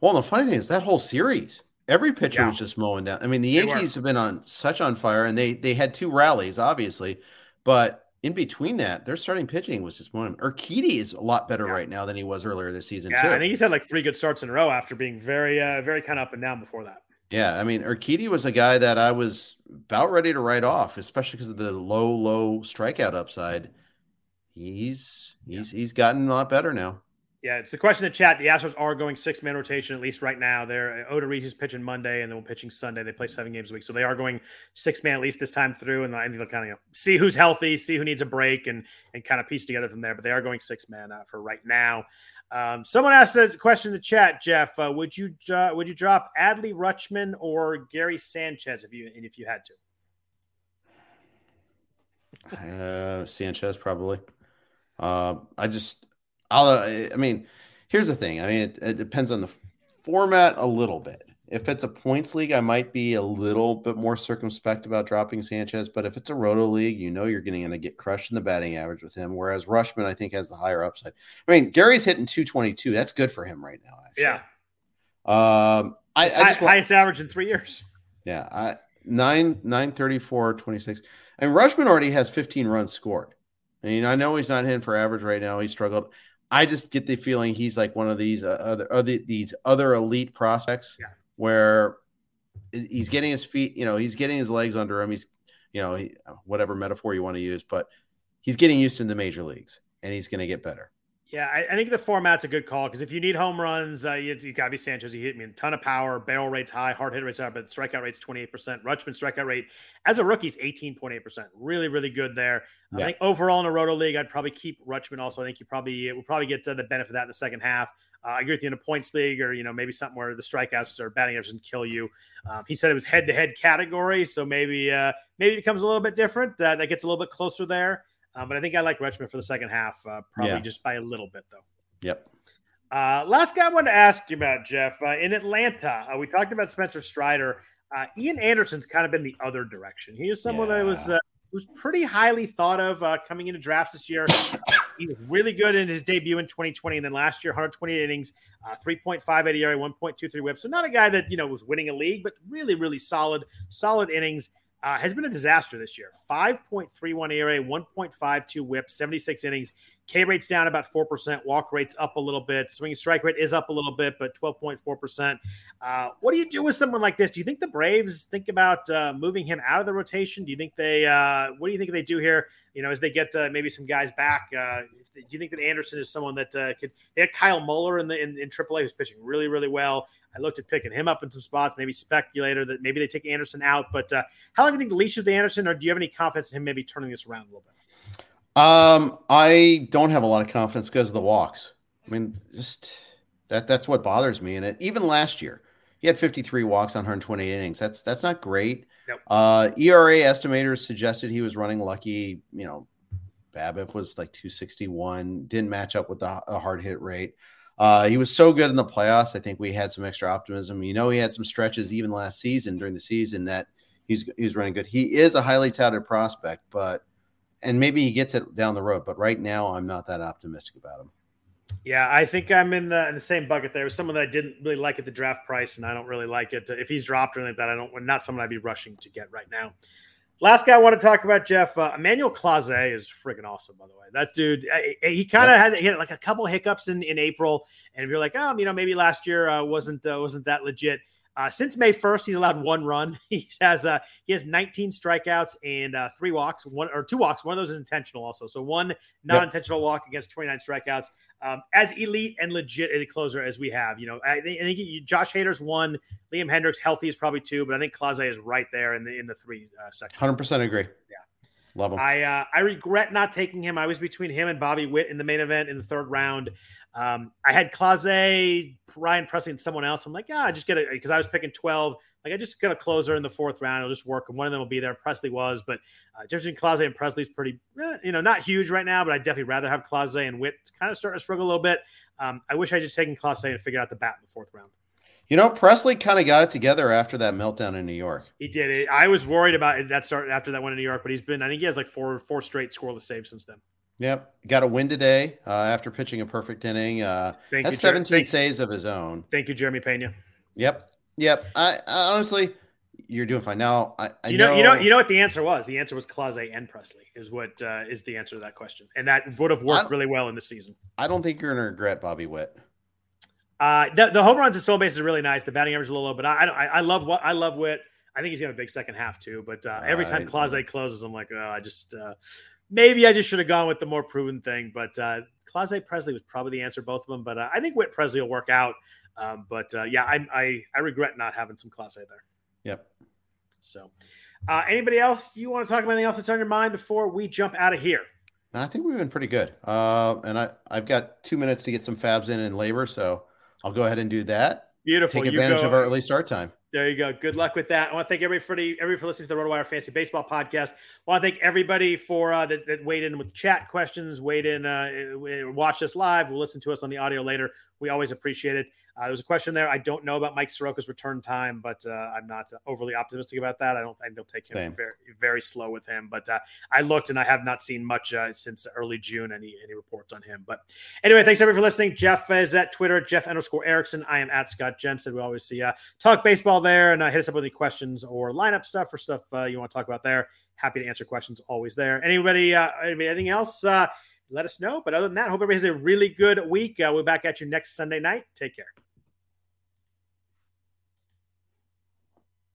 Well, the funny thing is that whole series, every pitcher yeah. was just mowing down. I mean, the Yankees have been on such on fire, and they they had two rallies, obviously, but in between that, their starting pitching was just one. Urquidy is a lot better yeah. right now than he was earlier this season. Yeah, too. I think he's had like three good starts in a row after being very, uh, very kind of up and down before that. Yeah, I mean, Urquidy was a guy that I was about ready to write off, especially because of the low, low strikeout upside he's he's yeah. he's gotten a lot better now. Yeah, it's the question in the chat. The Astros are going six man rotation at least right now. They're is pitching Monday and then we're pitching Sunday. They play seven games a week, so they are going six man at least this time through. And I think they'll kind of you know, see who's healthy, see who needs a break, and and kind of piece together from there. But they are going six man uh, for right now. Um, someone asked a question in the chat, Jeff. Uh, would you uh, would you drop Adley Rutschman or Gary Sanchez if you and if you had to? Uh, Sanchez probably. Uh, I just, I'll, I mean, here's the thing. I mean, it, it, depends on the format a little bit. If it's a points league, I might be a little bit more circumspect about dropping Sanchez. But if it's a roto league, you know you're going to get crushed in the batting average with him. Whereas Rutschman, I think, has the higher upside. I mean, Gary's hitting 222. That's good for him right now. Actually. Yeah. Um, I, I just, highest average in three years. Yeah, I nine nine thirty four twenty six, and Rutschman already has 15 runs scored. I mean, I know he's not hitting for average right now. He struggled. I just get the feeling he's like one of these uh, other, other these other elite prospects yeah. where he's getting his feet, you know, he's getting his legs under him. He's, you know, he, whatever metaphor you want to use, but he's getting used to the major leagues and he's going to get better. Yeah, I, I, think the format's a good call because if you need home runs, uh, you, you got to be Sanchez. He hit me a ton of power, barrel rates high, hard hit rates high, but strikeout rates 28%. Rutschman strikeout rate as a rookie is 18.8%. Really, really good there. Yeah. I think overall in a roto league, I'd probably keep Rutschman also. I think you probably will probably get the benefit of that in the second half. Uh, I agree with you in a points league or, you know, maybe something where the strikeouts or batting average can kill you. Um, he said it was head to head category. So maybe, uh, maybe it becomes a little bit different. Uh, that gets a little bit closer there. Uh, but I think I like Rutschman for the second half, uh, probably yeah. just by a little bit, though. Yep. Uh, last guy I wanted to ask you about, Jeff. Uh, in Atlanta, uh, we talked about Spencer Strider. Uh, Ian Anderson's kind of been the other direction. He is someone yeah. that was uh, was pretty highly thought of uh, coming into drafts this year. he was really good in his debut in 2020, and then last year, 128 innings, 3.58 ERA, 1.23 WHIP. So not a guy that you know was winning a league, but really, really solid, solid innings. Uh, has been a disaster this year. 5.31 ERA, 1.52 whip, 76 innings. K rate's down about 4%. Walk rate's up a little bit. Swinging strike rate is up a little bit, but 12.4%. Uh, what do you do with someone like this? Do you think the Braves think about uh, moving him out of the rotation? Do you think they, uh, what do you think they do here? You know, as they get uh, maybe some guys back, uh, do you think that Anderson is someone that could, they had Kyle Muller in the, in, in AAA who's pitching really, really well. I looked at picking him up in some spots, maybe speculator that maybe they take Anderson out. But uh, how long do you think the leash of the Anderson, or do you have any confidence in him maybe turning this around a little bit? Um, I don't have a lot of confidence because of the walks. I mean, just that that's what bothers me. And it even last year, he had 53 walks on 128 innings. That's that's not great. Nope. Uh, ERA estimators suggested he was running lucky. You know, BABIP was like 261, didn't match up with the a hard hit rate. Uh, he was so good in the playoffs. I think we had some extra optimism. You know, he had some stretches even last season during the season that he's he's running good. He is a highly touted prospect, but and maybe he gets it down the road. But right now, I'm not that optimistic about him. Yeah, I think I'm in the in the same bucket there. was Someone that I didn't really like at the draft price, and I don't really like it. If he's dropped or anything like that, I don't. Not someone I'd be rushing to get right now. Last guy I want to talk about, Jeff uh, Emmanuel Clase is freaking awesome. By the way, that dude, I, I- he kind of had had like a couple hiccups in, in April, and if you're like, oh, you know, maybe last year uh, wasn't uh, wasn't that legit. Uh, since May 1st, he's allowed one run. *laughs* He has uh, he has 19 strikeouts and uh, three walks, one or two walks. One of those is intentional, also. So one non-intentional walk against 29 strikeouts. Um, as elite and legit a closer as we have, you know, I think, I think you- Josh Hader's one, Liam Hendriks healthy is probably two, but I think Clase is right there in the in the three uh, section. Hundred percent agree. Yeah. Love him. I uh, I regret not taking him. I was between him and Bobby Witt in the main event in the third round. Um, I had Clase, Ryan Pressly, and someone else. I'm like, yeah, I just get it because I was picking 12. Like, I just got a closer in the fourth round. It'll just work, and one of them will be there. Pressly was, but uh, between Clase and Pressly's pretty, eh, you know, not huge right now. But I'd definitely rather have Clase and Witt kind of starting to struggle a little bit. Um, I wish I just taken Clase and figured out the bat in the fourth round. You know, Pressly kind of got it together after that meltdown in New York. He did it. I was worried about it that start after that one in New York, but he's been. I think he has like four four straight scoreless saves since then. Yep, got a win today uh, after pitching a perfect inning. Uh, Thank you, 17 thank- saves of his own. Thank you, Jeremy Pena. Yep, yep. I, I honestly, you're doing fine now. I, I you know, you know, you know what the answer was. The answer was Clase and Pressly is what uh, is the answer to that question, and that would have worked really well in the season. I don't think you're gonna regret Bobby Witt. Uh, the, the home runs and stolen base is really nice. The batting average is a little low, but I, I, I, love what I love Witt. I think he's gonna have a big second half too. But uh, every time. Clase closes, I'm like, oh, I just uh, maybe I just should have gone with the more proven thing. But uh, Clase Pressly was probably the answer, both of them. But uh, I think Witt Pressly will work out. Um, but uh, yeah, I, I I regret not having some Clase there. Yep. So, uh, anybody else you want to talk about anything else that's on your mind before we jump out of here? I think we've been pretty good. Uh, and I, I've got two minutes to get some FAABs in in labor, so I'll go ahead and do that. Beautiful. Take advantage of our early start time. There you go. Good luck with that. I want to thank everybody for, everybody for listening to the RotoWire Fantasy Baseball podcast. I want to thank everybody for uh, that, that weighed in with chat questions, weighed in, uh, watched us live, will listen to us on the audio later. We always appreciate it. Uh, there was a question there. I don't know about Mike Soroka's return time, but uh, I'm not overly optimistic about that. I don't think they'll take him Same. very, very slow with him. But uh, I looked and I have not seen much uh, since early June. Any any reports on him? But anyway, thanks everybody for listening. Jeff is at Twitter, Jeff underscore Erickson. I am at Scott Jenstad. We always see uh, talk baseball there and uh, hit us up with any questions or lineup stuff or stuff uh, you want to talk about there. Happy to answer questions always there. Anybody, uh, anybody anything else? Let us know. But other than that, hope everybody has a really good week. Uh, we're back at you next Sunday night. Take care.